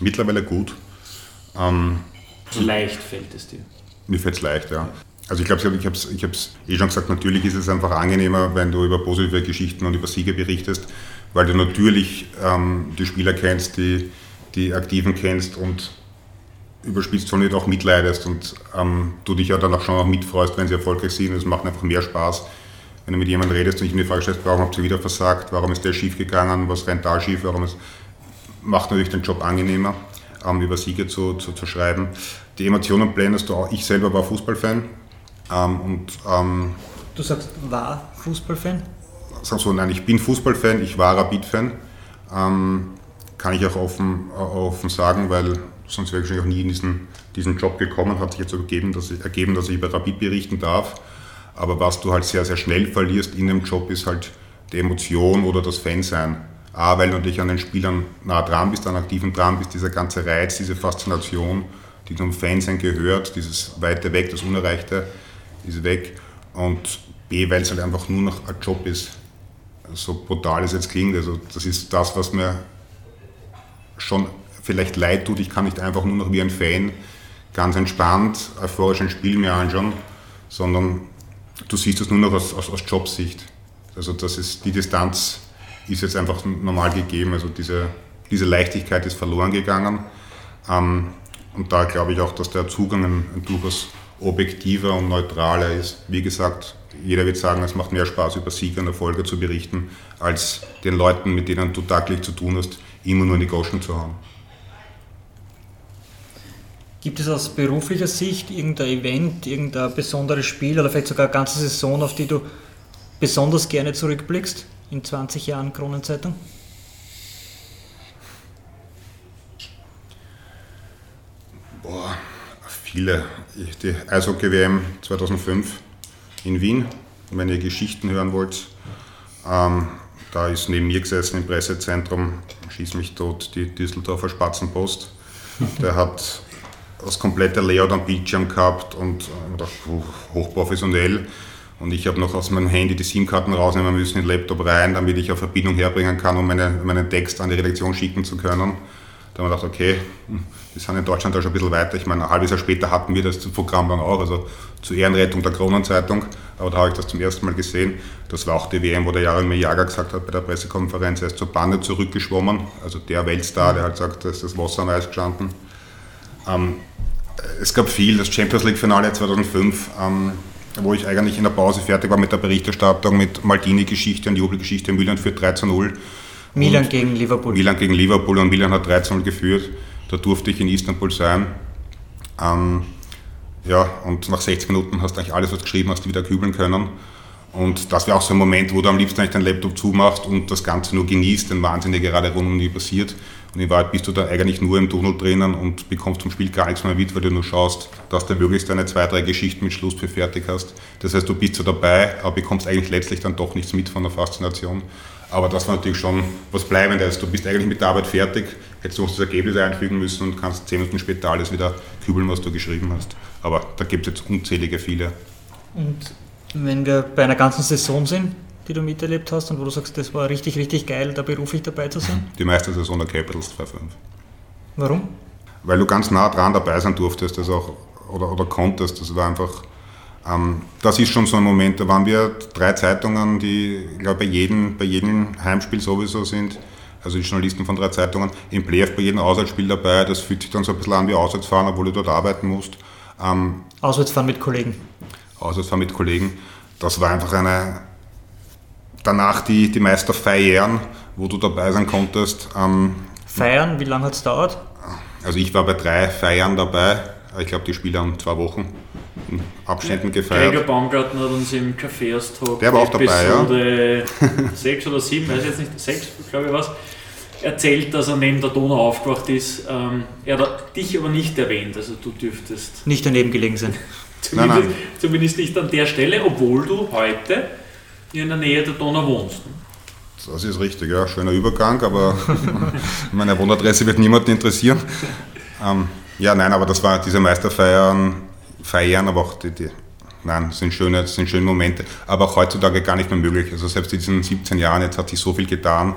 Mittlerweile gut. Ähm, leicht fällt es dir? Mir fällt es leicht, ja. Also ich glaube, ich habe es ich eh schon gesagt, natürlich ist es einfach angenehmer, wenn du über positive Geschichten und über Siege berichtest, weil du natürlich ähm, die Spieler kennst, die, die Aktiven kennst und soll nicht auch mitleidest und ähm, du dich ja dann auch schon auch mitfreust, wenn sie erfolgreich sind. Es macht einfach mehr Spaß, wenn du mit jemandem redest und ich mir die Frage stellst, warum habt ihr wieder versagt, warum ist der schief gegangen, was rennt da schief, warum es macht natürlich den Job angenehmer, ähm, über Siege zu, zu, zu, schreiben. Die Emotionen blendest du auch. Ich selber war Fußballfan ähm, und ähm, Du sagst, war Fußballfan? sag so, nein, ich bin Fußballfan, ich war Rapid-Fan. Ähm, kann ich auch offen, offen sagen, weil sonst wäre ich wahrscheinlich auch nie in diesen, diesen Job gekommen. Hat sich jetzt ergeben dass, ich, ergeben, dass ich über Rapid berichten darf. Aber was du halt sehr, sehr schnell verlierst in dem Job, ist halt die Emotion oder das Fansein. A, weil du dich an den Spielern nah dran bist, an Aktiven dran bist, dieser ganze Reiz, diese Faszination, die zum Fansein gehört, dieses Weite weg, das Unerreichte ist weg. Und B, weil es halt einfach nur noch ein Job ist so brutal es jetzt klingt. Also das ist das, was mir schon vielleicht leid tut. Ich kann nicht einfach nur noch wie ein Fan ganz entspannt, euphorisch ein Spiel mir anschauen, sondern du siehst es nur noch aus, aus, aus Jobsicht. Also das ist, die Distanz ist jetzt einfach normal gegeben, also diese, diese Leichtigkeit ist verloren gegangen. Ähm, und da glaube ich auch, dass der Zugang ein, ein durchaus objektiver und neutraler ist. Wie gesagt, jeder wird sagen, es macht mehr Spaß, über Siege und Erfolge zu berichten, als den Leuten, mit denen du tagtäglich zu tun hast, immer nur in die Goschen zu hauen. Gibt es aus beruflicher Sicht irgendein Event, irgendein besonderes Spiel oder vielleicht sogar eine ganze Saison, auf die du besonders gerne zurückblickst in 20 Jahren Kronenzeitung? Boah, viele. Die Eishockey-WM 2005 in Wien, wenn ihr Geschichten hören wollt. Ähm, da ist neben mir gesessen im Pressezentrum, schieß mich tot, die Düsseldorfer Spatzenpost. Der hat das komplette Layout am Bildschirm gehabt und äh, hochprofessionell. Und ich habe noch aus meinem Handy die SIM-Karten rausnehmen müssen, in den Laptop rein, damit ich eine Verbindung herbringen kann, um meine, meinen Text an die Redaktion schicken zu können. Da haben wir gedacht, okay, wir sind in Deutschland da schon ein bisschen weiter. Ich meine, ein halbes Jahr später hatten wir das Programm dann auch, also zur Ehrenrettung der Kronenzeitung. Aber da habe ich das zum ersten Mal gesehen. Das war auch die WM, wo der Jaromir Jager gesagt hat bei der Pressekonferenz, er ist zur Bande zurückgeschwommen. Also der Weltstar, der halt sagt, da ist das Wasser am Eis gestanden. Ähm, es gab viel, das Champions League-Finale 2005, ähm, wo ich eigentlich in der Pause fertig war mit der Berichterstattung, mit Maldini-Geschichte und Jubelgeschichte. Milan führt 3 zu 0. Milan gegen Liverpool. Milan gegen Liverpool und Milan hat 3 zu 0 geführt. Da durfte ich in Istanbul sein. Ähm, ja, und nach 60 Minuten hast du eigentlich alles, was du geschrieben hast, wieder kübeln können. Und das wäre auch so ein Moment, wo du am liebsten eigentlich deinen Laptop zumachst und das Ganze nur genießt, den Wahnsinn, der gerade rund um dich passiert. Und in Wahrheit bist du da eigentlich nur im Tunnel drinnen und bekommst vom Spiel gar nichts mehr mit, weil du nur schaust, dass du möglichst deine zwei, drei Geschichten mit Schluss fertig hast. Das heißt, du bist zwar dabei, aber bekommst eigentlich letztlich dann doch nichts mit von der Faszination. Aber das war natürlich schon was Bleibendes. Du bist eigentlich mit der Arbeit fertig, hättest du noch das Ergebnis einfügen müssen und kannst zehn Minuten später alles wieder kübeln, was du geschrieben hast. Aber da gibt es jetzt unzählige viele. Und wenn wir bei einer ganzen Saison sind, die du miterlebt hast und wo du sagst, das war richtig, richtig geil, da beruflich dabei zu sein? Die meiste Saison der Capitals 2-5. Warum? Weil du ganz nah dran dabei sein durftest das auch, oder, oder konntest. Das war einfach, ähm, das ist schon so ein Moment, da waren wir drei Zeitungen, die, ich glaube, bei jedem, bei jedem Heimspiel sowieso sind. Also die Journalisten von drei Zeitungen, im Playoff bei jedem Auswärtsspiel dabei. Das fühlt sich dann so ein bisschen an wie Auswärtsfahren, obwohl du dort arbeiten musst. Ähm, Auswärtsfahren mit Kollegen. Auswärtsfahren mit Kollegen. Das war einfach eine, danach die, die Meisterfeiern, wo du dabei sein konntest. Ähm, Feiern, wie lange hat es dauert? Also ich war bei drei Feiern dabei. Ich glaube, die Spiele haben zwei Wochen in Abständen gefeiert. Gregor Baumgarten hat uns im Café aus Der war auch dabei, ja. 6 oder 7, weiß ich jetzt nicht, 6 glaube ich was, erzählt, dass er neben der Donau aufgewacht ist. Ähm, er hat dich aber nicht erwähnt, also du dürftest... Nicht daneben gelegen sein. zumindest, nein, nein. zumindest nicht an der Stelle, obwohl du heute in der Nähe der Donau wohnst. Das ist richtig, ja. Schöner Übergang, aber meine Wohnadresse wird niemanden interessieren. Ähm, ja, nein, aber das war diese Meisterfeiern, Feiern, aber auch die, die nein, das sind schöne, das sind schöne Momente. Aber auch heutzutage gar nicht mehr möglich. Also selbst in diesen 17 Jahren jetzt hat sich so viel getan,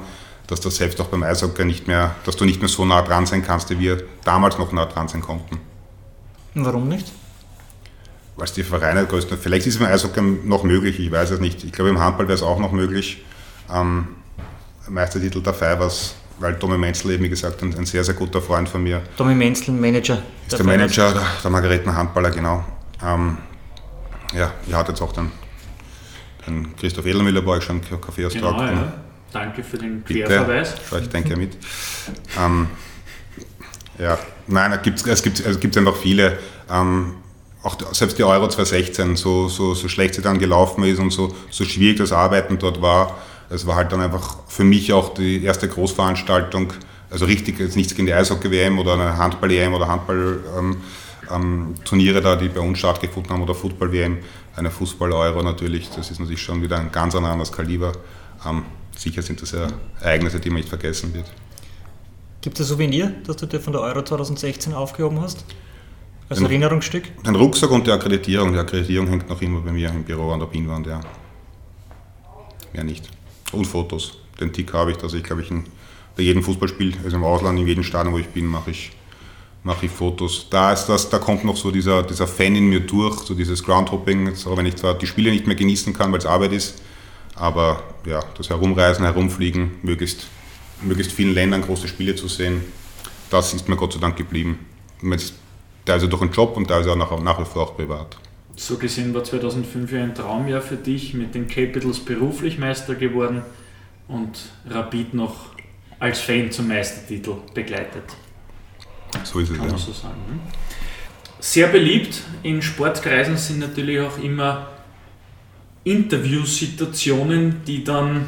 dass das selbst auch beim Eishockey nicht mehr, dass du nicht mehr so nah dran sein kannst, wie wir damals noch nah dran sein konnten. Warum nicht? Weil es die Vereine größten. Vielleicht ist es im Eishockey noch möglich, ich weiß es nicht. Ich glaube, im Handball wäre es auch noch möglich. Ähm, Meistertitel der Fivers, weil Tommy Menzel eben, wie gesagt, ein, ein, sehr, sehr guter Freund von mir. Tommy Menzel, Manager. Ist der, der Manager der, der Margareten Handballer, genau. Ähm, ja, ihr hattet jetzt auch den, den Christoph Edelmüller bei euch schon Kaffee aus genau, ja. Danke für den Querverweis. Schau, ich denke mit. ähm, ja, nein, es gibt, es gibt, es gibt einfach viele. Ähm, auch selbst die Euro 2016, so, so, so schlecht sie dann gelaufen ist und so, so schwierig das Arbeiten dort war, es war halt dann einfach für mich auch die erste Großveranstaltung, also richtig, jetzt nichts gegen die Eishockey-WM oder eine Handball-EM oder Handball-Turniere ähm, da, die bei uns stattgefunden haben oder Football-WM, eine Fußball-Euro natürlich, das ist natürlich schon wieder ein ganz anderes Kaliber. Ähm, sicher sind das ja Ereignisse, die man nicht vergessen wird. Gibt es ein Souvenir, das du dir von der Euro 2016 aufgehoben hast? Als ein, Erinnerungsstück? Ein Rucksack und die Akkreditierung. Die Akkreditierung hängt noch immer bei mir im Büro an der Pinwand, ja. Mehr nicht. Und Fotos. Den Tick habe ich, dass ich, glaube ich, in bei jedem Fußballspiel, also im Ausland, in jedem Stadion, wo ich bin, mache ich, mache ich Fotos. Da ist das, da kommt noch so dieser, dieser Fan in mir durch, so dieses Groundhopping, so wenn ich zwar die Spiele nicht mehr genießen kann, weil es Arbeit ist, aber ja, das Herumreisen, Herumfliegen, möglichst, möglichst vielen Ländern große Spiele zu sehen, das ist mir Gott sei Dank geblieben. Teilweise durch den Job und teilweise auch nach, nach wie vor auch privat. So gesehen war 2005 ja ein Traumjahr für dich, mit den Capitals beruflich Meister geworden und Rapid noch als Fan zum Meistertitel begleitet. So ist es, Kann ja. man so sagen. ne? Sehr beliebt in Sportkreisen sind natürlich auch immer Interviewsituationen, die dann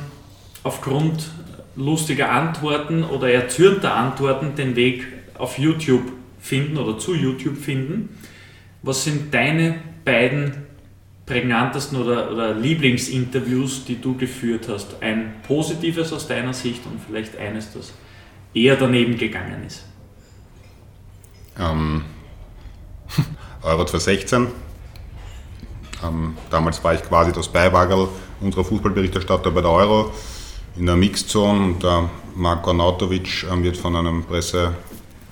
aufgrund lustiger Antworten oder erzürnter Antworten den Weg auf YouTube finden oder zu YouTube finden. Was sind deine beiden prägnantesten oder, oder Lieblingsinterviews, die du geführt hast? Ein positives aus deiner Sicht und vielleicht eines, das eher daneben gegangen ist. Ähm, Euro 2016. Ähm, damals war ich quasi das Beiwagerl unserer Fußballberichterstatter bei der Euro in der Mixzone und der Marko Arnautovic ähm, wird von einem Pressebetreuer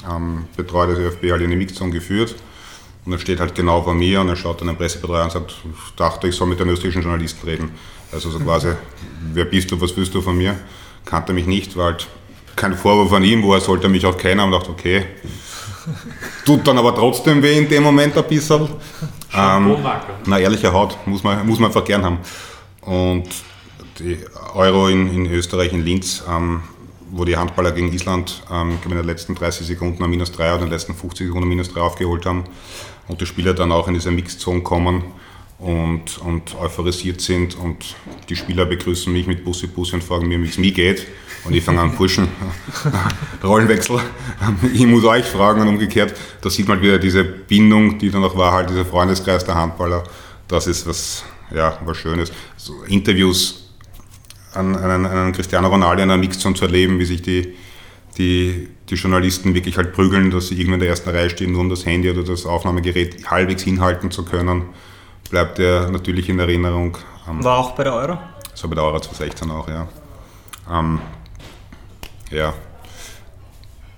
ähm, Betreuer des ÖFB halt in die Mixzone geführt. Und er steht halt genau vor mir und er schaut dann den Pressebetreuer an und sagt, ich dachte, ich soll mit einem österreichischen Journalisten reden. Also so quasi, wer bist du, was willst du von mir? Kannte mich nicht, war halt kein Vorwurf an ihm, woher sollte er mich auch kennen und dachte, okay, tut dann aber trotzdem weh in dem Moment ein bisschen. Marco. Na, ehrliche Haut, muss man, muss man einfach gern haben. Und die Euro in, in Österreich, in Linz, ähm, wo die Handballer gegen Island ähm, in den letzten 30 Sekunden ein Minus 3 oder in den letzten 50 Sekunden ein Minus 3 aufgeholt haben und die Spieler dann auch in diese Mixzone kommen und, und euphorisiert sind und die Spieler begrüßen mich mit Bussi Bussi und fragen mir, wie es mir geht und ich fange an pushen, Rollenwechsel, ich muss euch fragen und umgekehrt, da sieht man wieder diese Bindung, die dann auch war, halt dieser Freundeskreis der Handballer, das ist was, ja, was Schönes. So Interviews an einen, einen Cristiano Ronaldo in einer Mixzone zu erleben, wie sich die, die, die Journalisten wirklich halt prügeln, dass sie irgendwo in der ersten Reihe stehen, nur um das Handy oder das Aufnahmegerät halbwegs hinhalten zu können, bleibt er natürlich in Erinnerung. Ähm, War auch bei der Euro? so bei der Euro 2016 auch, ja. Ähm, ja.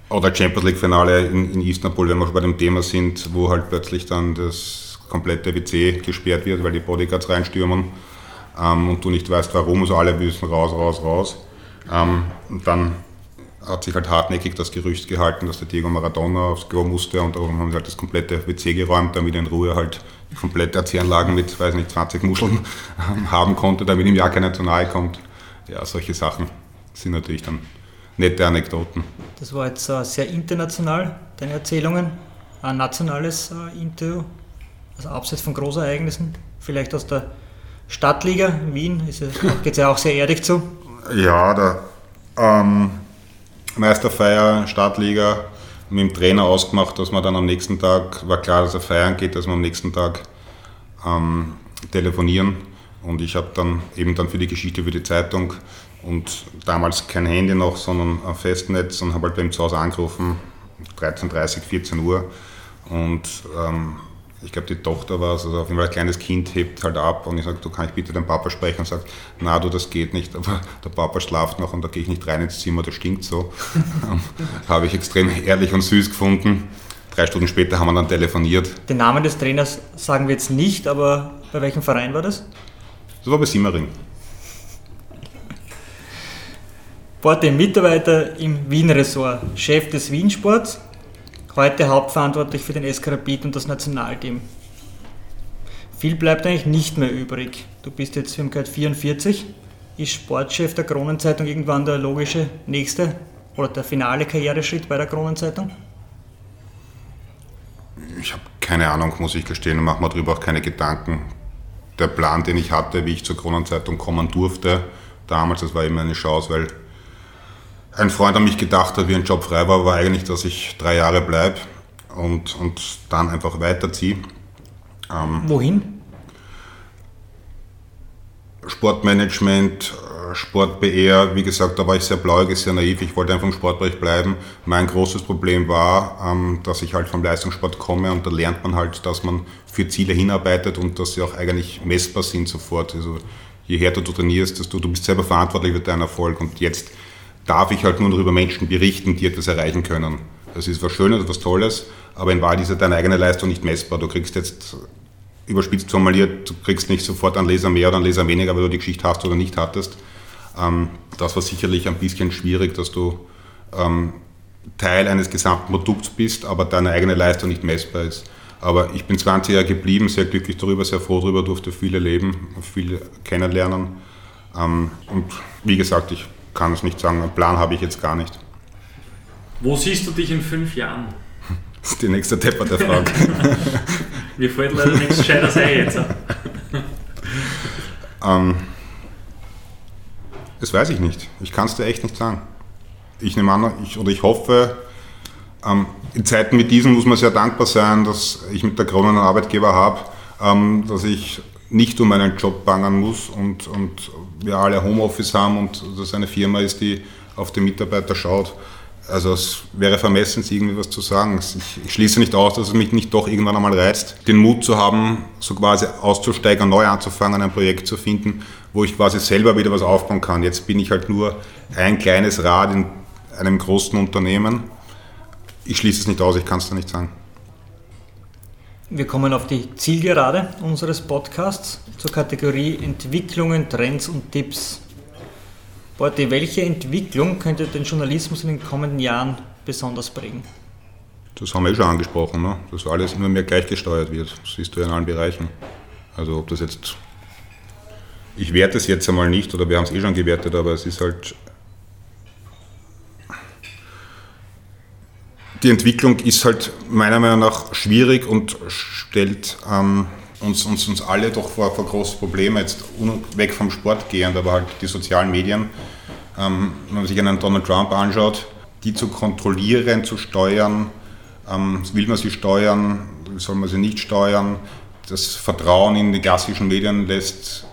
Oder Champions League-Finale in, in Istanbul, wenn wir schon bei dem Thema sind, wo halt plötzlich dann das komplette WC gesperrt wird, weil die Bodyguards reinstürmen ähm, und du nicht weißt warum, also alle müssen raus, raus, raus. Ähm, und dann hat sich halt hartnäckig das Gerücht gehalten, dass der Diego Maradona aufs Klo musste und darum haben sie halt das komplette WC geräumt, damit er in Ruhe halt die komplette RC-Anlagen mit, weiß nicht, 20 Muscheln ähm, haben konnte, damit ihm ja keiner zu nahe kommt. Ja, solche Sachen sind natürlich dann nette Anekdoten. Das war jetzt äh, sehr international, deine Erzählungen. Ein nationales äh, Interview, also abseits von Großereignissen, vielleicht aus der Stadtliga Wien, geht es ja auch sehr erdig zu. Ja, der ähm, Meisterfeier, Stadtliga, mit dem Trainer ausgemacht, dass man dann am nächsten Tag, war klar, dass er feiern geht, dass wir am nächsten Tag ähm, telefonieren. Und ich habe dann eben dann für die Geschichte für die Zeitung und damals kein Handy noch, sondern ein Festnetz und habe halt bei ihm zu Hause angerufen, 13.30 14 Uhr. Und ähm, ich glaube, die Tochter war es, also auf jeden Fall ein kleines Kind hebt halt ab und ich sage, du kann ich bitte den Papa sprechen und sagt, na du, das geht nicht, aber der Papa schlaft noch und da gehe ich nicht rein ins Zimmer, das stinkt so. Habe ich extrem ehrlich und süß gefunden. Drei Stunden später haben wir dann telefoniert. Den Namen des Trainers sagen wir jetzt nicht, aber bei welchem Verein war das? Das war bei Simmering. Borte Mitarbeiter im Wien-Ressort, Chef des Wien-Sports, heute hauptverantwortlich für den SK und das Nationalteam. Viel bleibt eigentlich nicht mehr übrig. Du bist jetzt, wir haben gehört, 44. Ist Sportchef der Kronenzeitung irgendwann der logische nächste oder der finale Karriereschritt bei der Kronenzeitung? Ich habe keine Ahnung, muss ich gestehen, mache mir darüber auch keine Gedanken. Der Plan, den ich hatte, wie ich zur Kronenzeitung kommen durfte, damals, das war eben eine Chance, weil ein Freund an mich gedacht hat, wie ein Job frei war, war eigentlich, dass ich drei Jahre bleibe und, und dann einfach weiterziehe. Ähm, Wohin? Sportmanagement, äh, Sport-BR, wie gesagt, da war ich sehr blauäugig, sehr naiv. Ich wollte einfach im Sportbereich bleiben. Mein großes Problem war, ähm, dass ich halt vom Leistungssport komme und da lernt man halt, dass man für Ziele hinarbeitet und dass sie auch eigentlich messbar sind sofort. Also je härter du trainierst, desto du bist selber verantwortlich für deinen Erfolg und jetzt darf ich halt nur noch über Menschen berichten, die etwas erreichen können. Das ist was Schönes, etwas Tolles, aber in Wahrheit ist ja deine eigene Leistung nicht messbar. Du kriegst jetzt überspitzt formuliert, du kriegst nicht sofort einen Leser mehr oder einen Leser weniger, weil du die Geschichte hast oder nicht hattest. Ähm, das war sicherlich ein bisschen schwierig, dass du ähm, Teil eines gesamten Produkts bist, aber deine eigene Leistung nicht messbar ist. Aber ich bin 20 Jahre geblieben, sehr glücklich darüber, sehr froh darüber, durfte viel erleben, viel kennenlernen. Ähm, und wie gesagt, ich kann es nicht sagen, einen Plan habe ich jetzt gar nicht. Wo siehst du dich in fünf Jahren? Das ist die nächste depperte Frage. Mir fällt leider nichts Gescheites ein jetzt. ähm, das weiß ich nicht. Ich kann es dir echt nicht sagen. Ich nehme an, ich, oder ich hoffe, ähm, in Zeiten wie diesen muss man sehr dankbar sein, dass ich mit der Krone einen Arbeitgeber habe, ähm, dass ich nicht um meinen Job bangen muss und, und wir alle Homeoffice haben und dass eine Firma ist, die auf die Mitarbeiter schaut. Also es wäre vermessen, irgendwie was zu sagen. Ich, schließe nicht aus, dass es mich nicht doch irgendwann einmal reizt, den Mut zu haben, so quasi auszusteigen, neu anzufangen, ein Projekt zu finden, wo ich quasi selber wieder was aufbauen kann. Jetzt bin ich halt nur ein kleines Rad in einem großen Unternehmen. Ich schließe es nicht aus, ich kann es da nicht sagen. Wir kommen auf die Zielgerade unseres Podcasts zur Kategorie Entwicklungen, Trends und Tipps. Borti, welche Entwicklung könnte den Journalismus in den kommenden Jahren besonders prägen? Das haben wir eh schon angesprochen, ne? dass alles immer mehr gleichgesteuert wird. Das siehst du in allen Bereichen. Also ob das jetzt, ich werte es jetzt einmal nicht, oder wir haben es eh schon gewertet, aber es ist halt, die Entwicklung ist halt meiner Meinung nach schwierig und stellt ähm, uns, uns, uns alle doch vor, vor große Probleme, jetzt weg vom Sport gehend, aber halt die sozialen Medien. Ähm, wenn man sich einen Donald Trump anschaut, die zu kontrollieren, zu steuern, ähm, will man sie steuern, soll man sie nicht steuern. Das Vertrauen in die klassischen Medien lässt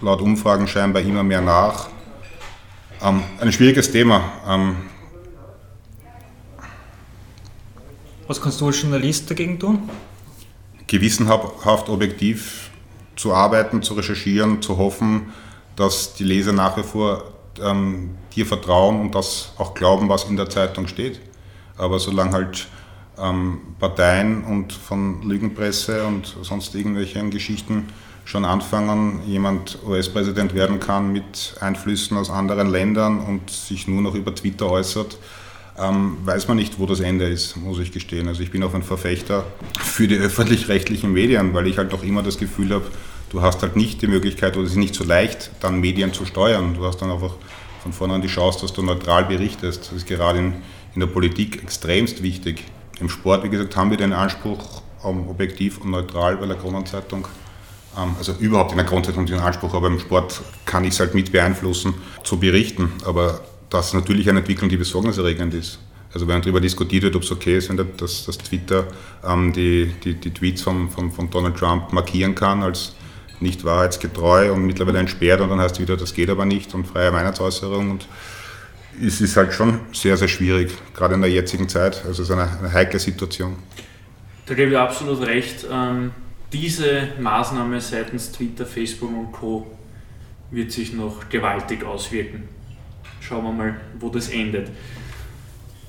laut Umfragen scheinbar immer mehr nach. Ähm, ein schwieriges Thema. Ähm, Was kannst du als Journalist dagegen tun? gewissenhaft objektiv zu arbeiten, zu recherchieren, zu hoffen, dass die Leser nach wie vor ähm, dir vertrauen und das auch glauben, was in der Zeitung steht. Aber solange halt ähm, Parteien und von Lügenpresse und sonst irgendwelchen Geschichten schon anfangen, jemand US-Präsident werden kann mit Einflüssen aus anderen Ländern und sich nur noch über Twitter äußert, ähm, weiß man nicht, wo das Ende ist, muss ich gestehen. Also ich bin auch ein Verfechter für die öffentlich-rechtlichen Medien, weil ich halt auch immer das Gefühl habe, du hast halt nicht die Möglichkeit oder es ist nicht so leicht, dann Medien zu steuern. Du hast dann einfach von vornherein die Chance, dass du neutral berichtest. Das ist gerade in, in der Politik extremst wichtig. Im Sport, wie gesagt, haben wir den Anspruch, um, objektiv und neutral bei der Kronenzeitung ähm, also überhaupt in der Grundzeitung den Anspruch, aber im Sport kann ich es halt mit beeinflussen, zu berichten. Aber das ist natürlich eine Entwicklung, die besorgniserregend ist. Also wenn darüber diskutiert wird, ob es okay ist, wenn das, das Twitter ähm, die, die, die, Tweets von, von, von, Donald Trump markieren kann als nicht wahrheitsgetreu und mittlerweile entsperrt und dann heißt wieder, das geht aber nicht und freie Meinungsäußerung und es ist halt schon sehr, sehr schwierig, gerade in der jetzigen Zeit. Also es ist eine, eine heikle Situation. Da gebe ich absolut recht. Ähm, diese Maßnahme seitens Twitter, Facebook und Co. wird sich noch gewaltig auswirken schauen wir mal, wo das endet.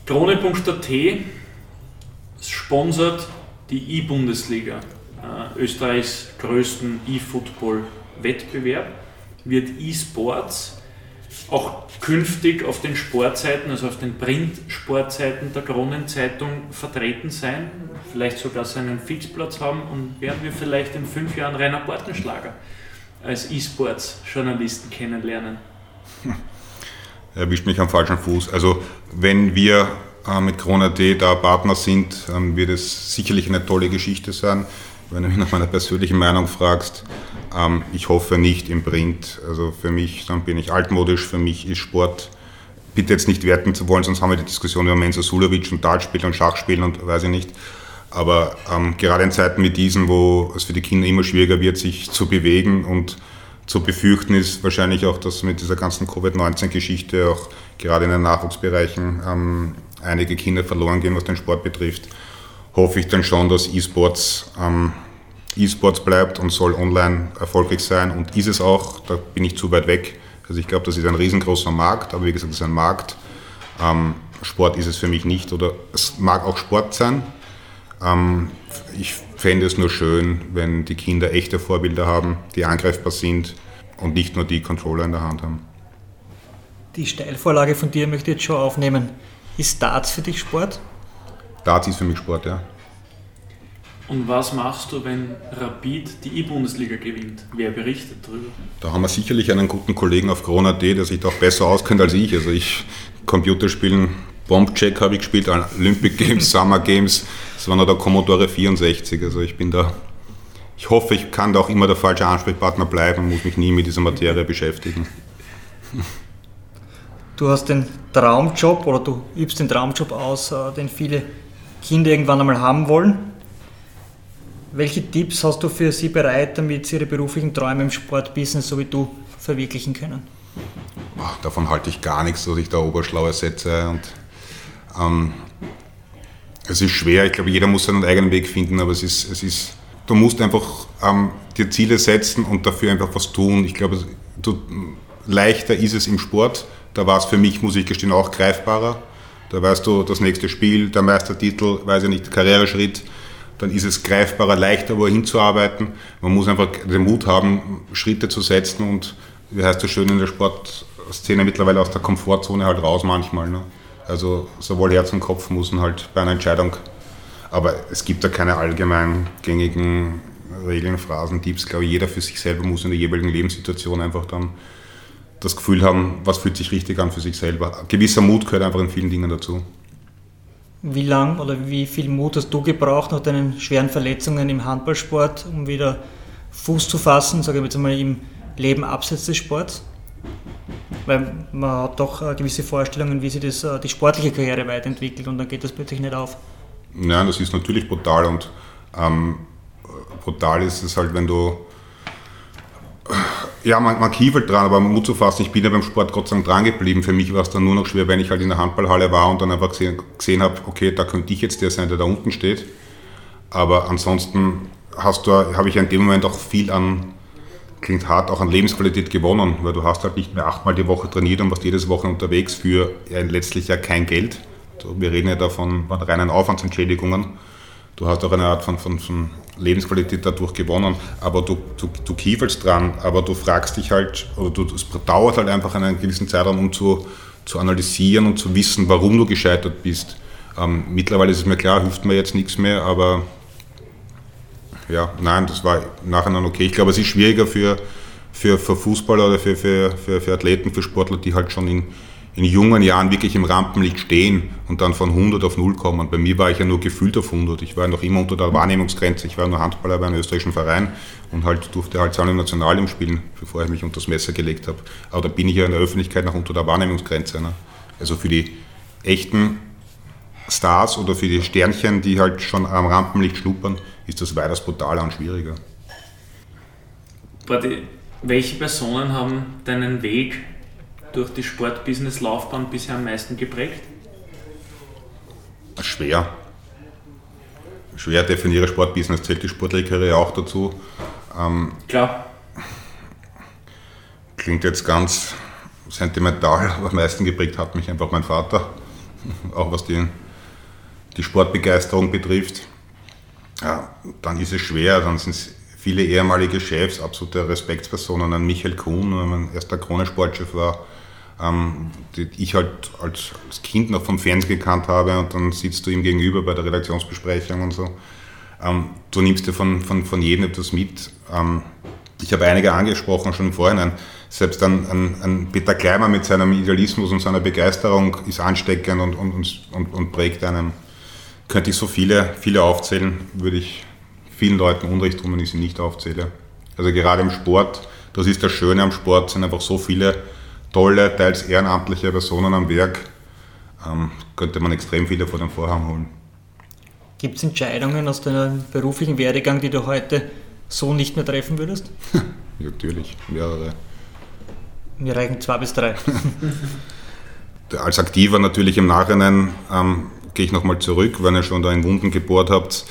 Krone.at sponsert die E-Bundesliga, äh, Österreichs größten E-Football-Wettbewerb, wird E-Sports auch künftig auf den Sportseiten, also auf den Print-Sportseiten der Kronenzeitung vertreten sein, vielleicht sogar seinen Fixplatz haben und werden wir vielleicht in fünf Jahren Rainer Bortenschlager als E-Sports-Journalisten kennenlernen. erwischt mich am falschen Fuß. Also wenn wir äh, mit Corona.d da Partner sind, wird es sicherlich eine tolle Geschichte sein. Wenn du mich nach meiner persönlichen Meinung fragst, ähm, ich hoffe nicht im Print. Also für mich, dann bin ich altmodisch, für mich ist Sport, bitte jetzt nicht werten zu wollen, sonst haben wir die Diskussion über Mensa Sulovic und Dartspielen und Schachspielen und weiß ich nicht. Aber ähm, gerade in Zeiten wie diesen, wo es für die Kinder immer schwieriger wird, sich zu bewegen und zu befürchten ist wahrscheinlich auch, dass mit dieser ganzen Covid-19-Geschichte auch gerade in den Nachwuchsbereichen ähm, einige Kinder verloren gehen, was den Sport betrifft. Hoffe ich dann schon, dass E-Sports ähm, E-Sports bleibt und soll online erfolgreich sein und ist es auch, da bin ich zu weit weg. Also ich glaube, das ist ein riesengroßer Markt, aber wie gesagt, es ist ein Markt. Ähm, Sport ist es für mich nicht oder es mag auch Sport sein. Ähm, ich fände es nur schön, wenn die Kinder echte Vorbilder haben, die angreifbar sind und nicht nur die Controller in der Hand haben. Die Steilvorlage von dir möchte ich jetzt schon aufnehmen. Ist Darts für dich Sport? Darts ist für mich Sport, ja. Und was machst du, wenn Rapid die E-Bundesliga gewinnt? Wer berichtet darüber? Da haben wir sicherlich einen guten Kollegen auf Corona.at, der sich da auch besser auskennt als ich. Also ich Computerspielen, Bombcheck habe ich gespielt, Olympic Games, Summer Games, das war noch der Commodore 64. Also ich bin da, ich hoffe, ich kann da auch immer der falsche Ansprechpartner bleiben und muss mich nie mit dieser Materie beschäftigen. Du hast den Traumjob oder du übst den Traumjob aus, äh, den viele Kinder irgendwann einmal haben wollen. Welche Tipps hast du für sie bereit, damit sie ihre beruflichen Träume im Sportbusiness so wie du verwirklichen können? Davon halte ich gar nichts, dass ich da Oberschlaue setze. Und, ähm, es ist schwer, ich glaube, jeder muss seinen eigenen Weg finden, aber es ist, es ist du musst einfach ähm, dir Ziele setzen und dafür einfach was tun. Ich glaube, du, leichter ist es im Sport, da war es für mich, muss ich gestehen, auch greifbarer. Da weißt du, das nächste Spiel, der Meistertitel, weiß ich nicht, Karriereschritt, dann ist es greifbarer, leichter, wo hinzuarbeiten. Man muss einfach den Mut haben, Schritte zu setzen und, wie heißt das schön in der Sportszene, mittlerweile aus der Komfortzone halt raus manchmal. Ne? Also sowohl Herz und Kopf müssen halt bei einer Entscheidung, aber es gibt da keine allgemein gängigen Regeln, Phrasen, Tipps. Ich glaube, jeder für sich selber muss in der jeweiligen Lebenssituation einfach dann das Gefühl haben, was fühlt sich richtig an für sich selber. Ein gewisser Mut gehört einfach in vielen Dingen dazu. Wie lang oder wie viel Mut hast du gebraucht nach deinen schweren Verletzungen im Handballsport, um wieder Fuß zu fassen, sage ich jetzt mal im Leben abseits des Sports? Weil man hat doch äh, gewisse Vorstellungen, wie sich das, äh, die sportliche Karriere weiterentwickelt und dann geht das plötzlich nicht auf. Nein, das ist natürlich brutal und ähm, brutal ist es halt, wenn du ja, man, man kiefelt dran, aber Mut zu fassen, ich bin ja beim Sport Gott sei Dank dran geblieben. Für mich war es dann nur noch schwer, wenn ich halt in der Handballhalle war und dann einfach gesehen, gesehen habe, okay, da könnte ich jetzt der sein, der da unten steht. Aber ansonsten habe ich in dem Moment auch viel an, klingt hart, auch an Lebensqualität gewonnen, weil du hast halt nicht mehr achtmal die Woche trainiert und warst jedes Woche unterwegs für letztlich ja kein Geld. Wir reden ja da von reinen Aufwandsentschädigungen. Du hast auch eine Art von, von, von Lebensqualität dadurch gewonnen, aber du, du, du kiefelst dran, aber du fragst dich halt, oder du, es dauert halt einfach einen gewissen Zeitraum, um zu, zu analysieren und zu wissen, warum du gescheitert bist. Ähm, mittlerweile ist es mir klar, hilft mir jetzt nichts mehr, aber ja, nein, das war nachher dann okay. Ich glaube, es ist schwieriger für, für, für Fußballer oder für, für, für, für Athleten, für Sportler, die halt schon in, in jungen Jahren wirklich im Rampenlicht stehen und dann von 100 auf 0 kommen. Bei mir war ich ja nur gefühlt auf 100. Ich war noch immer unter der Wahrnehmungsgrenze. Ich war nur Handballer bei einem österreichischen Verein und halt durfte halt im Nationalteam spielen, bevor ich mich unter das Messer gelegt habe. Aber da bin ich ja in der Öffentlichkeit noch unter der Wahrnehmungsgrenze. Ne? Also für die echten Stars oder für die Sternchen, die halt schon am Rampenlicht schnuppern, ist das weitaus brutaler und schwieriger. Welche Personen haben deinen Weg durch die Sportbusiness-Laufbahn bisher am meisten geprägt? Schwer. Schwer definiere Sportbusiness, zählt die sportliche Karriere auch dazu. Ähm, Klar. Klingt jetzt ganz sentimental, aber am meisten geprägt hat mich einfach mein Vater, auch was die, die Sportbegeisterung betrifft. Ja, dann ist es schwer, dann sind es viele ehemalige Chefs, absolute Respektspersonen, ein Michael Kuhn, mein erster Krone-Sportchef war, ähm, die ich halt als, als, Kind noch vom Fernsehen gekannt habe und dann sitzt du ihm gegenüber bei der Redaktionsbesprechung und so. Ähm, du nimmst dir von, von, von jedem etwas mit. Ähm, ich habe einige angesprochen schon im Vorhinein. Selbst ein, ein, ein, Peter Kleimer mit seinem Idealismus und seiner Begeisterung ist ansteckend und, und, und, und prägt einen. Könnte ich so viele, viele aufzählen, würde ich vielen Leuten Unrecht tun, wenn ich sie nicht aufzähle. Also gerade im Sport, das ist das Schöne am Sport, sind einfach so viele tolle, teils ehrenamtliche Personen am Werk, ähm, könnte man extrem viele vor den Vorhang holen. Gibt es Entscheidungen aus deinem beruflichen Werdegang, die du heute so nicht mehr treffen würdest? Natürlich, mehrere. Mir reichen zwei bis drei. Als Aktiver natürlich im Nachhinein ähm, gehe ich nochmal zurück, wenn ihr schon da in Wunden gebohrt habt,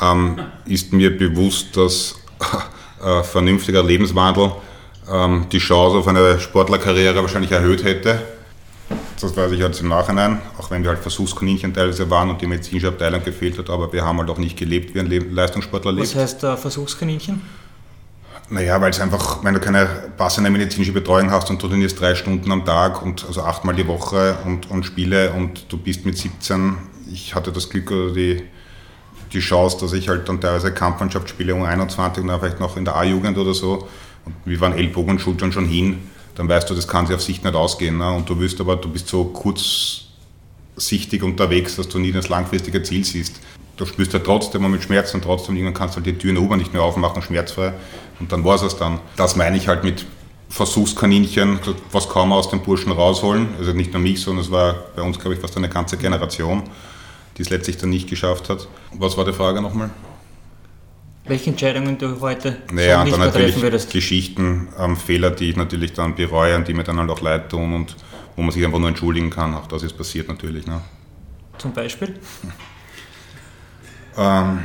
ähm, ist mir bewusst, dass äh, vernünftiger Lebenswandel ähm, die Chance auf eine Sportlerkarriere wahrscheinlich erhöht hätte. Das weiß ich jetzt im Nachhinein, auch wenn wir halt Versuchskaninchen teilweise waren und die medizinische Abteilung gefehlt hat, aber wir haben halt auch nicht gelebt, wie ein Leistungssportler lebt. Was heißt äh, Versuchskaninchen? Naja, weil es einfach, wenn du keine passende medizinische Betreuung hast und du trainierst drei Stunden am Tag und also achtmal die Woche und, und Spiele und du bist mit 17, ich hatte das Glück oder die, die Chance, dass ich halt dann teilweise Kampfmannschaft spiele um 21 und dann vielleicht noch in der A-Jugend oder so und wir waren Ellbogen und Schultern schon hin, dann weißt du, das kann sich auf Sicht nicht ausgehen. Ne? Und du wirst aber, du bist so kurzsichtig unterwegs, dass du nie das langfristige Ziel siehst. Du spürst ja trotzdem mit Schmerzen und trotzdem irgendwann kannst du halt die Türen oben nicht mehr aufmachen, schmerzfrei. Und dann war es dann. Das meine ich halt mit Versuchskaninchen, was kann man aus den Burschen rausholen. Also nicht nur mich, sondern es war bei uns, glaube ich, fast eine ganze Generation, die es letztlich dann nicht geschafft hat. Was war die Frage nochmal? welche Entscheidungen du heute naja, so nicht und dann natürlich würdest. Geschichten, ähm, Fehler, die ich natürlich dann bereue und die mir dann halt auch leid tun und wo man sich einfach nur entschuldigen kann. Auch das ist passiert natürlich. Ne? Zum Beispiel? ähm,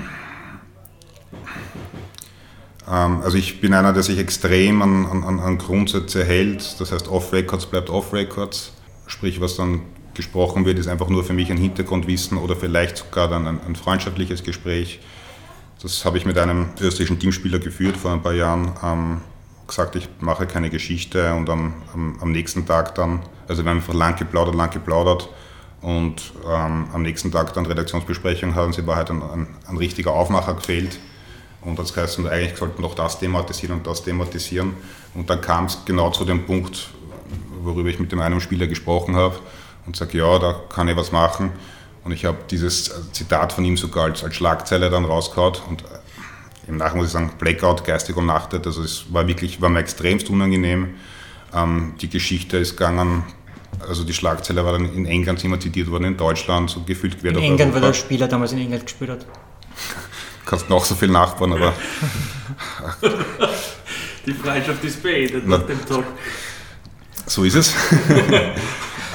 ähm, also ich bin einer, der sich extrem an, an, an Grundsätze hält. Das heißt, Off-Records bleibt Off-Records. Sprich, was dann gesprochen wird, ist einfach nur für mich ein Hintergrundwissen oder vielleicht sogar dann ein, ein freundschaftliches Gespräch das habe ich mit einem österreichischen Teamspieler geführt vor ein paar Jahren. Ähm, gesagt, ich mache keine Geschichte und am, am, am, nächsten Tag dann, also wir haben einfach lang geplaudert, lang geplaudert und ähm, am nächsten Tag dann Redaktionsbesprechung hatten, sie war halt ein, ein, ein richtiger Aufmacher gefehlt und das heißt, eigentlich sollten wir noch das thematisieren und das thematisieren und dann kam es genau zu dem Punkt, worüber ich mit dem einen Spieler gesprochen habe und sage, ja, da kann ich was machen und ich habe dieses Zitat von ihm sogar als, als Schlagzeile dann rausgehauen und äh, im Nachhinein muss ich sagen, Blackout, geistig umnachtet. Also es war wirklich, war mir extremst unangenehm. Ähm, die Geschichte ist gegangen, also die Schlagzeile war dann in England immer zitiert worden, in Deutschland, so gefühlt quer In England, weil der Spieler damals in England gespielt hat. Kannst noch so viel nachbauen, aber... die Freundschaft ist beendet nach dem Tag. So ist es.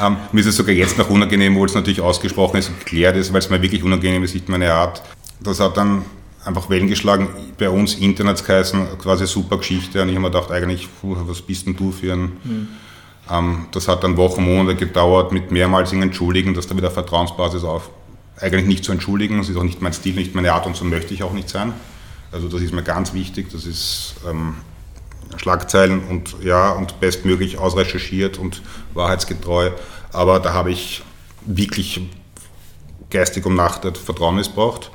Ähm, mir ist es sogar jetzt noch unangenehm, wo es natürlich ausgesprochen ist und geklärt ist, weil es mir wirklich unangenehm ist, nicht meine Art. Das hat dann einfach Wellen geschlagen. Bei uns Internets geheißen, quasi super Geschichte. Und ich habe mir gedacht, eigentlich, puh, was bist denn du für ein. Mhm. Ähm, das hat dann Wochen, Monate gedauert mit mehrmaligen Entschuldigen, dass da wieder Vertrauensbasis auf. Eigentlich nicht zu entschuldigen, das ist auch nicht mein Stil, nicht meine Art und so möchte ich auch nicht sein. Also das ist mir ganz wichtig, das ist ähm, Schlagzeilen und ja, und bestmöglich ausrecherchiert und wahrheitsgetreu. Aber da habe ich wirklich geistig umnachtet Vertrauen missbraucht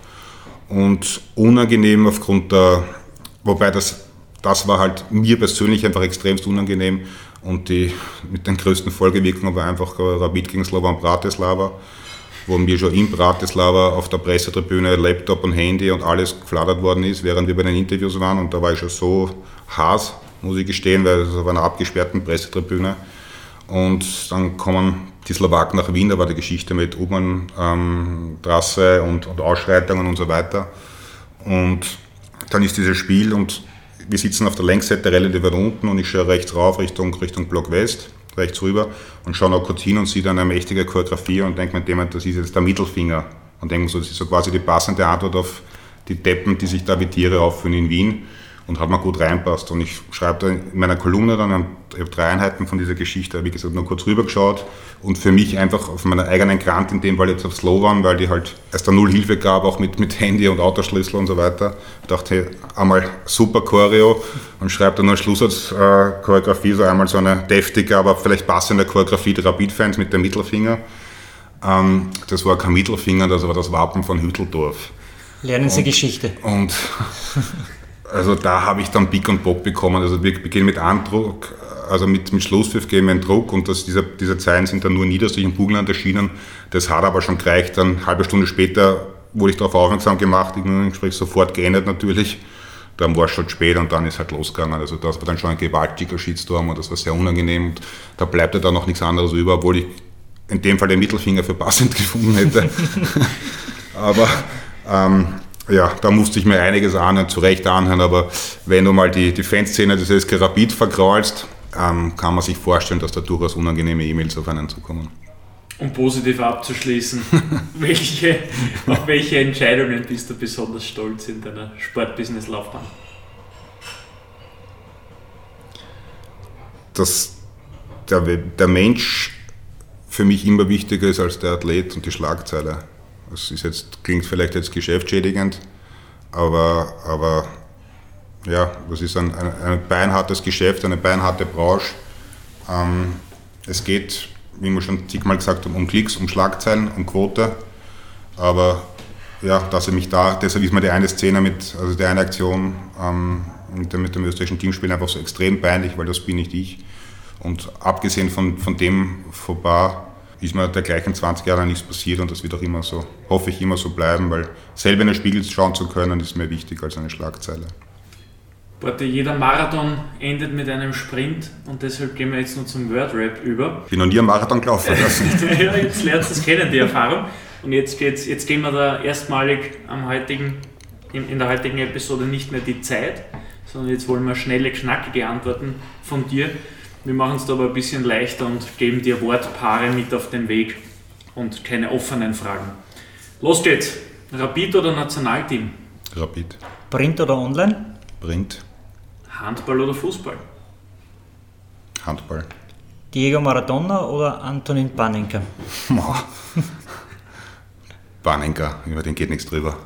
und unangenehm aufgrund der, wobei das, das war halt mir persönlich einfach extremst unangenehm und die mit den größten Folgewirkungen war einfach Rabid gegen Slovan Bratislava, wo mir schon in Bratislava auf der Pressetribüne Laptop und Handy und alles geflattert worden ist, während wir bei den Interviews waren und da war ich schon so Hass muss ich gestehen, weil es auf einer abgesperrten Pressetribüne. Und dann kommen die Slowaken nach Wien, da war die Geschichte mit U-Bahn-Trasse ähm, und, und Ausschreitungen und so weiter. Und dann ist dieses Spiel und wir sitzen auf der Längsseite relativ weit unten und ich schaue rechts rauf Richtung, Richtung Block West, rechts rüber und schaue noch kurz hin und sehe dann eine mächtige Choreografie und denke mir dem, das ist jetzt der Mittelfinger. Und denke so, das ist so quasi die passende Antwort auf die Deppen, die sich da wie Tiere aufführen in Wien und hat mir gut reinpasst. Und ich schreibe da in meiner Kolumne dann, ich habe drei Einheiten von dieser Geschichte, wie gesagt, nur kurz rübergeschaut und für mich einfach auf meiner eigenen Grant in dem Fall jetzt auf Slowan, weil die halt erst da null Hilfe gab, auch mit, mit Handy und Autoschlüssel und so weiter. Ich dachte, hey, einmal super Choreo und schreibe dann nur Schlusssatz-Choreografie, so einmal so eine deftige, aber vielleicht passende Choreografie der Rapid-Fans mit dem Mittelfinger. Ähm, das war kein Mittelfinger, das war das Wappen von Hütteldorf. Lernen Sie und, Geschichte. Und Also da habe ich dann Big und Bock bekommen. Also wir beginnen mit Andruck, also mit, mit Schlusspfiff geben wir einen Druck und das, diese, diese Zeilen sind dann nur in niedersächlichen Bugenland erschienen. Das hat aber schon gereicht. Dann eine halbe Stunde später wurde ich darauf aufmerksam gemacht, ich im Gespräch sofort geändert natürlich. Dann war es schon spät und dann ist halt losgegangen. Also das war dann schon ein gewaltiger Shitstorm und das war sehr unangenehm. Und da bleibt ja dann noch nichts anderes über, obwohl ich in dem Fall den Mittelfinger für passend gefunden hätte. aber ähm, ja, da musste ich mir einiges anhören, zu Recht anhören, aber wenn du mal die, die Fanszene des SK Rapid verkraulst, ähm, kann man sich vorstellen, dass da durchaus unangenehme E-Mails auf einen zukommen. Um positiv abzuschließen, welche, auf welche Entscheidungen bist du besonders stolz in deiner Sportbusiness-Laufbahn? dass der, der Mensch für mich immer wichtiger ist als der Athlet und die Schlagzeile. Das ist jetzt, klingt vielleicht jetzt geschäftsschädigend, aber, aber ja, das ist ein, ein, ein beinhartes Geschäft, eine beinharte Branche. Ähm, es geht, wie wir schon zigmal gesagt haben, um Klicks, um Schlagzeilen, um Quote. Aber ja, dass er mich da, deshalb ist mir die eine Szene mit, also die eine Aktion ähm, mit, dem, mit dem österreichischen Teamspiel einfach so extrem peinlich, weil das bin nicht ich. Und abgesehen von, von dem vorbei ist mir der gleichen 20 Jahre nichts passiert und das wird auch immer so, hoffe ich, immer so bleiben, weil selber in den Spiegel schauen zu können, ist mir wichtig als eine Schlagzeile. Warte, jeder Marathon endet mit einem Sprint und deshalb gehen wir jetzt nur zum Word Rap über. Ich bin noch nie einen Marathon gelaufen. ja, jetzt lernst du es kennen, die Erfahrung. Und jetzt, geht's, jetzt gehen wir da erstmalig am heutigen, in, in der heutigen Episode nicht mehr die Zeit, sondern jetzt wollen wir schnelle, knackige Antworten von dir. Wir machen es da aber ein bisschen leichter und geben dir Wortpaare mit auf den Weg und keine offenen Fragen. Los geht's. Rapid oder Nationalteam? Rapid. Print oder online? Print. Handball oder Fußball? Handball. Diego Maradona oder Antonin Panenka? Panenka, über den geht nichts drüber.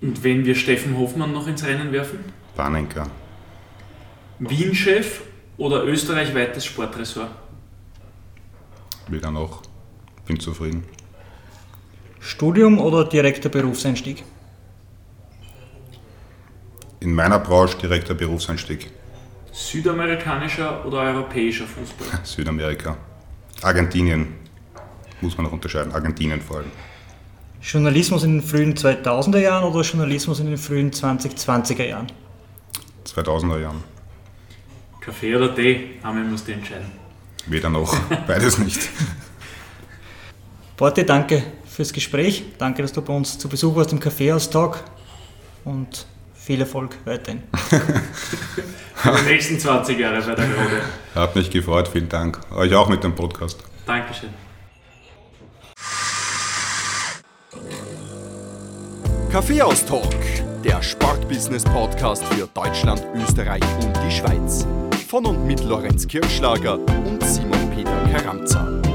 Und wenn wir Steffen Hofmann noch ins Rennen werfen? Panenka. Wien-Chef oder österreichweites Sportressort? Weder noch. Bin zufrieden. Studium oder direkter Berufseinstieg? In meiner Branche direkter Berufseinstieg. Südamerikanischer oder europäischer Fußball? Südamerika. Argentinien. Muss man noch unterscheiden. Argentinien vor allem. Journalismus in den frühen 2000er Jahren oder Journalismus in den frühen 2020er Jahren? 2000er Jahren. Kaffee oder Tee? Einmal musst du entscheiden. Weder noch. Beides nicht. Borte, danke fürs Gespräch. Danke, dass du bei uns zu Besuch warst im Kaffeehaustag und viel Erfolg weiterhin. Für die nächsten 20 Jahre bei der Grode. Hat mich gefreut, vielen Dank. Euch auch mit dem Podcast. Dankeschön. Kaffeehaus-Talk, der Sportbusiness-Podcast für Deutschland, Österreich und die Schweiz. Von und mit Lorenz Kirschlager und Simon Peter Karamza.